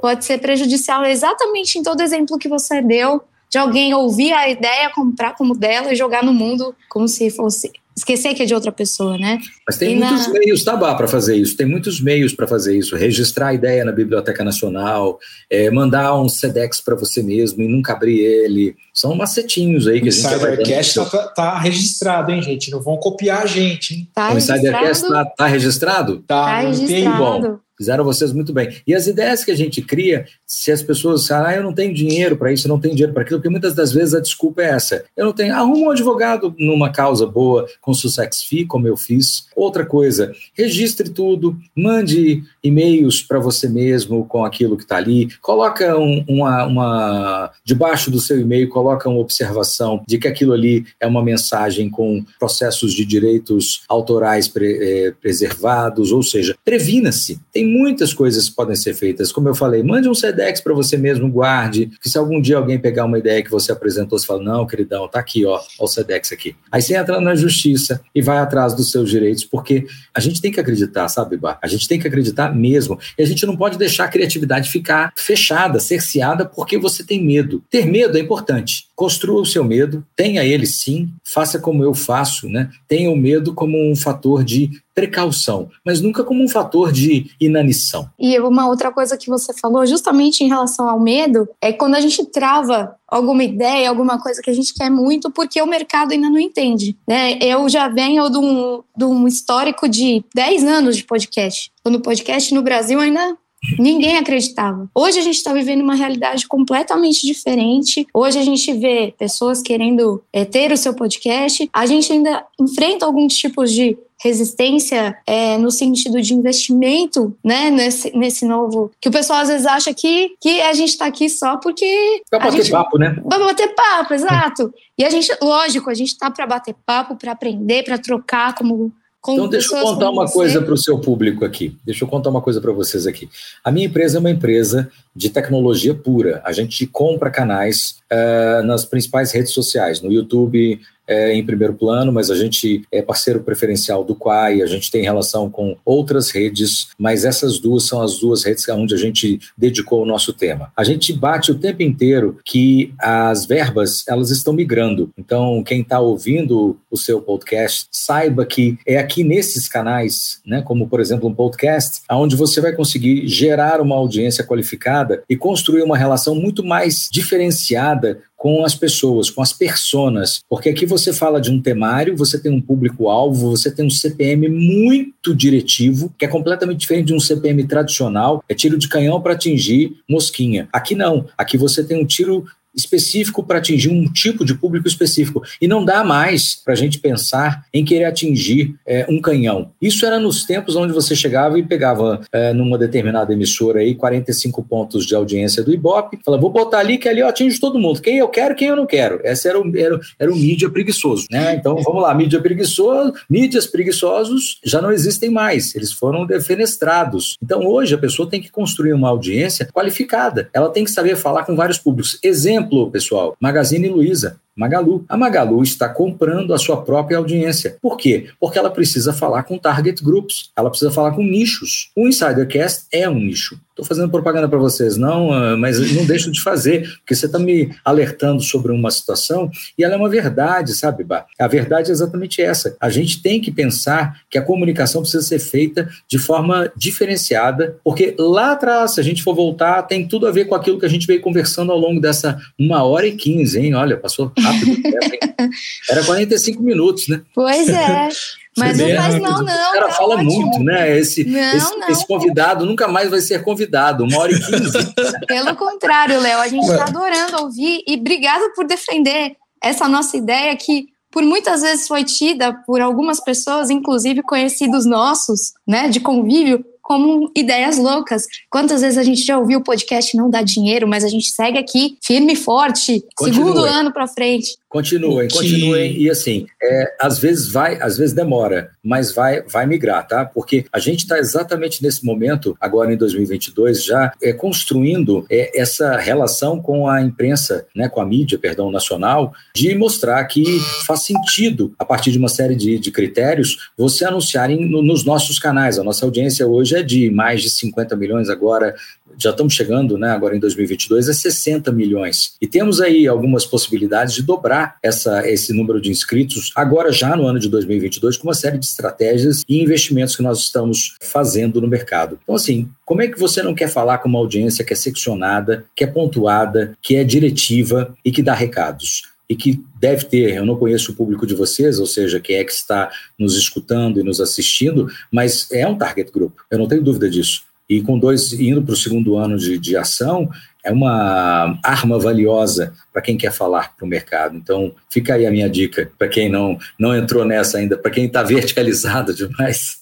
pode ser prejudicial exatamente em todo exemplo que você deu de alguém ouvir a ideia, comprar como dela e jogar no mundo como se fosse esquecer que é de outra pessoa, né? Mas tem e muitos na... meios, tá, para fazer isso. Tem muitos meios para fazer isso. Registrar a ideia na Biblioteca Nacional, é, mandar um SEDEX para você mesmo e nunca abrir ele. São macetinhos aí que o a gente Insidercast tá, tá, registrado, hein, gente? Não vão copiar a gente, hein? Tá o Insidercast tá, tá registrado? Tá, tá registrado. Bom. Fizeram vocês muito bem. E as ideias que a gente cria, se as pessoas falam, ah, eu não tenho dinheiro para isso, eu não tenho dinheiro para aquilo, porque muitas das vezes a desculpa é essa. Eu não tenho. Arruma um advogado numa causa boa, com sucesso fee, como eu fiz. Outra coisa, registre tudo, mande e-mails para você mesmo com aquilo que está ali, coloca um, uma, uma. Debaixo do seu e-mail, coloca uma observação de que aquilo ali é uma mensagem com processos de direitos autorais pre, é, preservados, ou seja, previna-se. Tem muitas coisas que podem ser feitas. Como eu falei, mande um SEDEX para você mesmo, guarde, que se algum dia alguém pegar uma ideia que você apresentou, você fala, não, queridão, tá aqui, ó, ó o SEDEX aqui. Aí você entra na justiça e vai atrás dos seus direitos, porque a gente tem que acreditar, sabe, Bar? A gente tem que acreditar mesmo. E a gente não pode deixar a criatividade ficar fechada, cerceada, porque você tem medo. Ter medo é importante. Construa o seu medo, tenha ele sim, faça como eu faço, né? Tenha o medo como um fator de precaução, mas nunca como um fator de inanição. E uma outra coisa que você falou, justamente em relação ao medo, é quando a gente trava alguma ideia, alguma coisa que a gente quer muito, porque o mercado ainda não entende. Né? Eu já venho de um, de um histórico de 10 anos de podcast. Quando o podcast no Brasil ainda Ninguém acreditava. Hoje a gente está vivendo uma realidade completamente diferente. Hoje a gente vê pessoas querendo é, ter o seu podcast. A gente ainda enfrenta alguns tipos de resistência é, no sentido de investimento, né, nesse, nesse novo. Que o pessoal às vezes acha que, que a gente está aqui só porque. Pra bater gente, papo, né? Pra bater papo, exato. E a gente, lógico, a gente está para bater papo, para aprender, para trocar como então, deixa eu contar uma coisa para o seu público aqui. Deixa eu contar uma coisa para vocês aqui. A minha empresa é uma empresa de tecnologia pura. A gente compra canais uh, nas principais redes sociais, no YouTube, é, em primeiro plano, mas a gente é parceiro preferencial do Quai, a gente tem relação com outras redes, mas essas duas são as duas redes onde a gente dedicou o nosso tema. A gente bate o tempo inteiro que as verbas elas estão migrando. Então, quem está ouvindo o seu podcast, saiba que é aqui nesses canais, né, como por exemplo um podcast, onde você vai conseguir gerar uma audiência qualificada e construir uma relação muito mais diferenciada com as pessoas, com as personas, porque aqui você fala de um temário, você tem um público-alvo, você tem um CPM muito diretivo, que é completamente diferente de um CPM tradicional, é tiro de canhão para atingir mosquinha. Aqui não, aqui você tem um tiro específico para atingir um tipo de público específico. E não dá mais para a gente pensar em querer atingir é, um canhão. Isso era nos tempos onde você chegava e pegava é, numa determinada emissora aí 45 pontos de audiência do Ibope, falava, vou botar ali que ali eu atinjo todo mundo. Quem eu quero, quem eu não quero. Esse era o, era, era o mídia preguiçoso. Né? Então vamos lá, mídia preguiçoso, mídias preguiçosos já não existem mais. Eles foram defenestrados. Então hoje a pessoa tem que construir uma audiência qualificada. Ela tem que saber falar com vários públicos. Exemplo exemplo, pessoal, Magazine Luiza. Magalu. A Magalu está comprando a sua própria audiência. Por quê? Porque ela precisa falar com target groups, ela precisa falar com nichos. O Insidercast é um nicho. Estou fazendo propaganda para vocês, não, ah, mas não deixo de fazer, porque você está me alertando sobre uma situação e ela é uma verdade, sabe, Bah? A verdade é exatamente essa. A gente tem que pensar que a comunicação precisa ser feita de forma diferenciada, porque lá atrás, se a gente for voltar, tem tudo a ver com aquilo que a gente veio conversando ao longo dessa uma hora e quinze, hein? Olha, passou rápido. Era 45 minutos, né? Pois é. Mas não faz não, não. O cara tá fala ótimo. muito, né? Esse, não, esse, não. esse, convidado nunca mais vai ser convidado, uma hora e quinze. Pelo contrário, Léo, a gente está adorando ouvir e obrigada por defender essa nossa ideia que por muitas vezes foi tida por algumas pessoas, inclusive conhecidos nossos, né, de convívio, como ideias loucas. Quantas vezes a gente já ouviu o podcast não dá dinheiro, mas a gente segue aqui firme e forte, Continue. segundo ano para frente. Continuem, que... continuem. E assim, é, às vezes vai, às vezes demora, mas vai, vai migrar, tá? Porque a gente está exatamente nesse momento, agora em 2022, já é, construindo é, essa relação com a imprensa, né, com a mídia, perdão, nacional, de mostrar que faz sentido, a partir de uma série de, de critérios, você anunciar no, nos nossos canais. A nossa audiência hoje é de mais de 50 milhões agora já estamos chegando, né, agora em 2022, a 60 milhões. E temos aí algumas possibilidades de dobrar essa, esse número de inscritos agora já no ano de 2022 com uma série de estratégias e investimentos que nós estamos fazendo no mercado. Então, assim, como é que você não quer falar com uma audiência que é seccionada, que é pontuada, que é diretiva e que dá recados? E que deve ter, eu não conheço o público de vocês, ou seja, quem é que está nos escutando e nos assistindo, mas é um target group, eu não tenho dúvida disso. E com dois indo para o segundo ano de, de ação, é uma arma valiosa para quem quer falar para o mercado. Então, fica aí a minha dica para quem não, não entrou nessa ainda, para quem está verticalizado demais.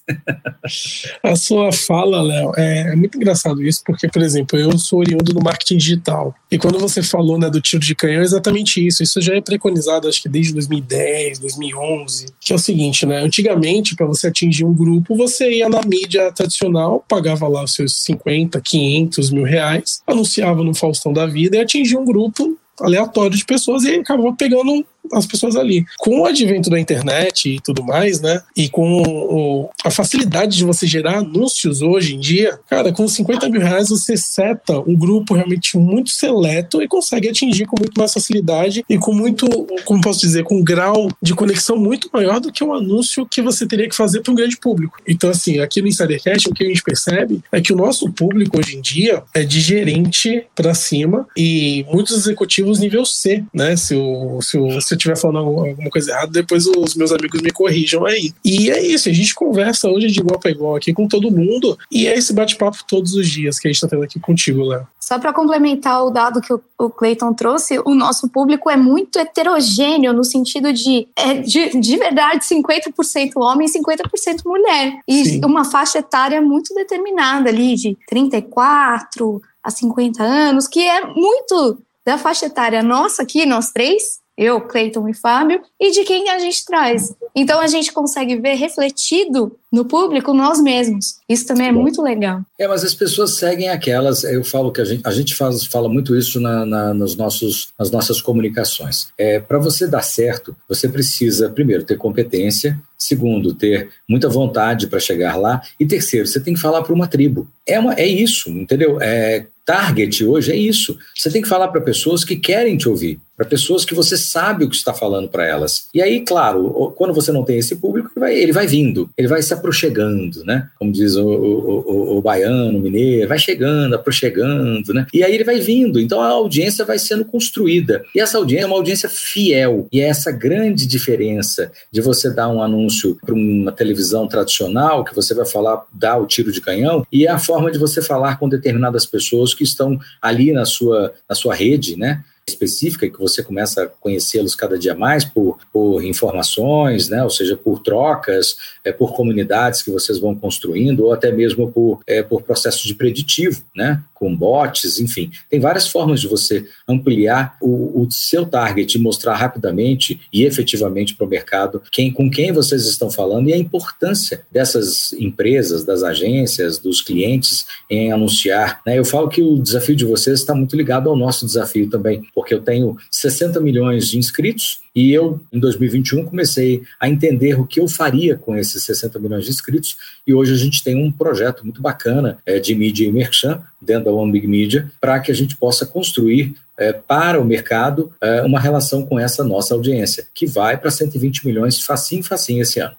a sua fala, Léo, é, é, muito engraçado isso, porque, por exemplo, eu sou oriundo do marketing digital. E quando você falou né, do tiro de canhão, é exatamente isso. Isso já é preconizado, acho que desde 2010, 2011, que é o seguinte, né? Antigamente, para você atingir um grupo, você ia na mídia tradicional, pagava lá os seus 50, 500 mil reais, anunciava no Faustão da vida e atingia um grupo aleatório de pessoas e acabou pegando as pessoas ali. Com o advento da internet e tudo mais, né? E com o, a facilidade de você gerar anúncios hoje em dia, cara, com 50 mil reais você seta um grupo realmente muito seleto e consegue atingir com muito mais facilidade e com muito, como posso dizer, com um grau de conexão muito maior do que um anúncio que você teria que fazer para um grande público. Então, assim, aqui no Insidercast, o que a gente percebe é que o nosso público hoje em dia é de gerente para cima e muitos executivos nível C, né? Se, o, se, o, se eu estiver falando alguma coisa errada, depois os meus amigos me corrijam aí. E é isso, a gente conversa hoje de igual para igual aqui com todo mundo e é esse bate-papo todos os dias que a gente está tendo aqui contigo, Léo. Só para complementar o dado que o Clayton trouxe, o nosso público é muito heterogêneo no sentido de, é, de, de verdade, 50% homem e 50% mulher. E Sim. uma faixa etária muito determinada ali, de 34 a 50 anos, que é muito da faixa etária nossa aqui, nós três, eu, Cleiton e Fábio, e de quem a gente traz. Então a gente consegue ver refletido no público nós mesmos. Isso também é Bom. muito legal. É, mas as pessoas seguem aquelas. Eu falo que a gente, a gente faz, fala muito isso na, na, nos nossos, nas nossas comunicações. É, Para você dar certo, você precisa, primeiro, ter competência, segundo, ter muita vontade para chegar lá, e terceiro, você tem que falar para uma tribo. É, uma, é isso, entendeu? É, target hoje é isso. Você tem que falar para pessoas que querem te ouvir, para pessoas que você sabe o que está falando para elas. E aí, claro, quando você não tem esse público, ele vai, ele vai vindo, ele vai se aproxegando, né? Como diz o, o, o, o baiano, o mineiro, vai chegando, aproxegando, né? E aí ele vai vindo. Então a audiência vai sendo construída. E essa audiência é uma audiência fiel. E é essa grande diferença de você dar um anúncio para uma televisão tradicional, que você vai falar, dar o tiro de canhão, e é a forma de você falar com determinadas pessoas que estão ali na sua, na sua rede, né? Específica que você começa a conhecê-los cada dia mais por, por informações, né? ou seja, por trocas, é, por comunidades que vocês vão construindo, ou até mesmo por, é, por processo de preditivo, né? Com bots, enfim. Tem várias formas de você ampliar o, o seu target e mostrar rapidamente e efetivamente para o mercado quem, com quem vocês estão falando e a importância dessas empresas, das agências, dos clientes em anunciar. Né? Eu falo que o desafio de vocês está muito ligado ao nosso desafio também, porque eu tenho 60 milhões de inscritos e eu, em 2021, comecei a entender o que eu faria com esses 60 milhões de inscritos. E hoje a gente tem um projeto muito bacana é, de mídia e merchan dentro da One Big Media para que a gente possa construir é, para o mercado é, uma relação com essa nossa audiência, que vai para 120 milhões facinho, facinho esse ano.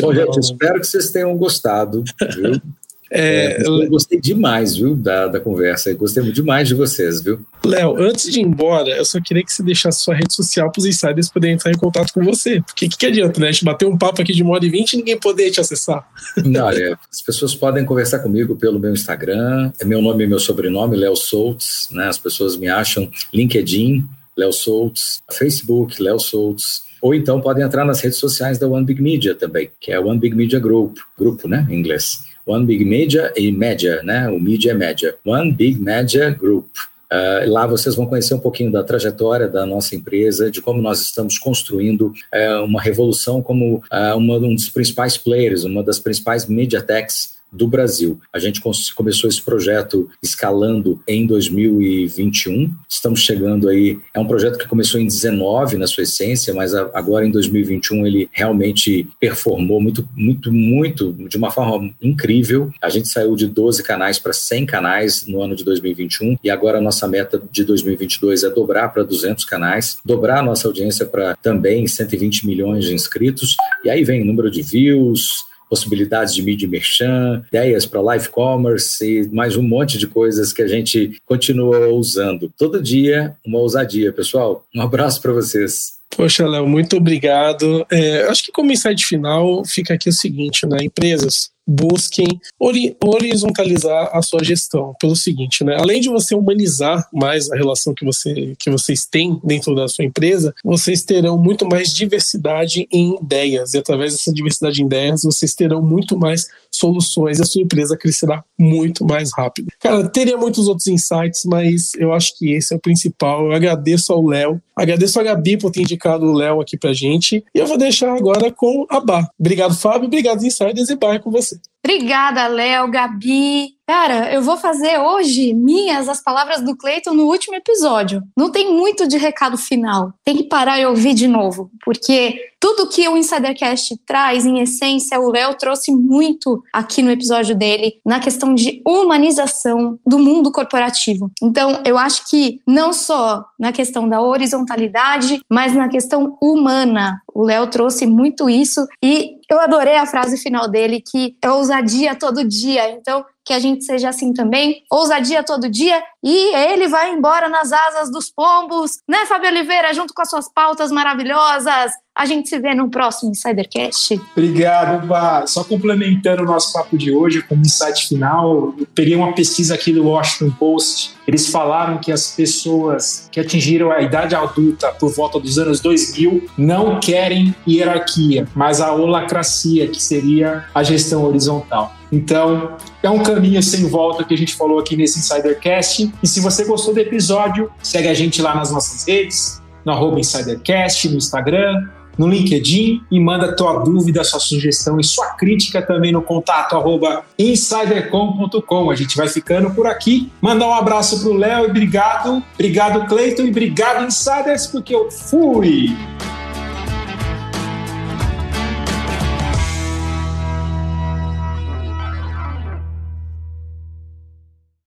Bom, gente, espero que vocês tenham gostado. É, é, eu gostei demais, viu, da, da conversa. Eu gostei demais de vocês, viu? Léo, antes de ir embora, eu só queria que você deixasse sua rede social para os insiders poderem entrar em contato com você. Porque o que, que adianta, né? A gente bater um papo aqui de uma hora e vinte e ninguém poder te acessar. Não, olha, as pessoas podem conversar comigo pelo meu Instagram, é meu nome e meu sobrenome, Léo Soltz, né? As pessoas me acham LinkedIn, Léo Soltz, Facebook, Léo Soltz, ou então podem entrar nas redes sociais da One Big Media também, que é One Big Media Group, grupo, né, em inglês. One Big Media e Media, né? O Media é Media. One Big Media Group. Uh, lá vocês vão conhecer um pouquinho da trajetória da nossa empresa, de como nós estamos construindo uh, uma revolução como uh, uma, um dos principais players, uma das principais media techs do Brasil. A gente começou esse projeto escalando em 2021. Estamos chegando aí. É um projeto que começou em 19 na sua essência, mas agora em 2021 ele realmente performou muito, muito, muito de uma forma incrível. A gente saiu de 12 canais para 100 canais no ano de 2021 e agora a nossa meta de 2022 é dobrar para 200 canais, dobrar a nossa audiência para também 120 milhões de inscritos. E aí vem número de views, possibilidades de mídia merchan, ideias para live commerce e mais um monte de coisas que a gente continua usando. Todo dia, uma ousadia, pessoal. Um abraço para vocês. Poxa, Léo, muito obrigado. É, acho que como insight final fica aqui o seguinte, né? Empresas, busquem horizontalizar a sua gestão pelo seguinte, né? Além de você humanizar mais a relação que, você, que vocês têm dentro da sua empresa, vocês terão muito mais diversidade em ideias e através dessa diversidade em ideias vocês terão muito mais soluções e a sua empresa crescerá muito mais rápido. Cara, teria muitos outros insights, mas eu acho que esse é o principal. Eu agradeço ao Léo, agradeço a Gabi por ter indicado o Léo aqui pra gente e eu vou deixar agora com a Bá. Obrigado, Fábio, obrigado, Insiders, e Bá é com você. Obrigada, Léo, Gabi. Cara, eu vou fazer hoje minhas as palavras do Cleiton no último episódio. Não tem muito de recado final. Tem que parar e ouvir de novo, porque tudo que o Insidercast traz, em essência, o Léo trouxe muito aqui no episódio dele, na questão de humanização do mundo corporativo. Então, eu acho que não só na questão da horizontalidade, mas na questão humana. O Léo trouxe muito isso e eu adorei a frase final dele, que é ousadia todo dia. Então, que a gente seja assim também, ousadia todo dia, e ele vai embora nas asas dos pombos, né, Fábio Oliveira, junto com as suas pautas maravilhosas. A gente se vê no próximo Insidercast. Obrigado, Bá. Só complementando o nosso papo de hoje, como insight final, eu peguei uma pesquisa aqui do Washington Post. Eles falaram que as pessoas que atingiram a idade adulta por volta dos anos 2000 não querem hierarquia, mas a holacracia, que seria a gestão horizontal. Então, é um caminho sem volta que a gente falou aqui nesse Insidercast. E se você gostou do episódio, segue a gente lá nas nossas redes, no arroba Insidercast, no Instagram, no LinkedIn e manda tua dúvida, sua sugestão e sua crítica também no contato arroba insidercom.com. A gente vai ficando por aqui. Mandar um abraço pro Léo e obrigado. Obrigado, Cleiton, e obrigado, Insiders, porque eu fui!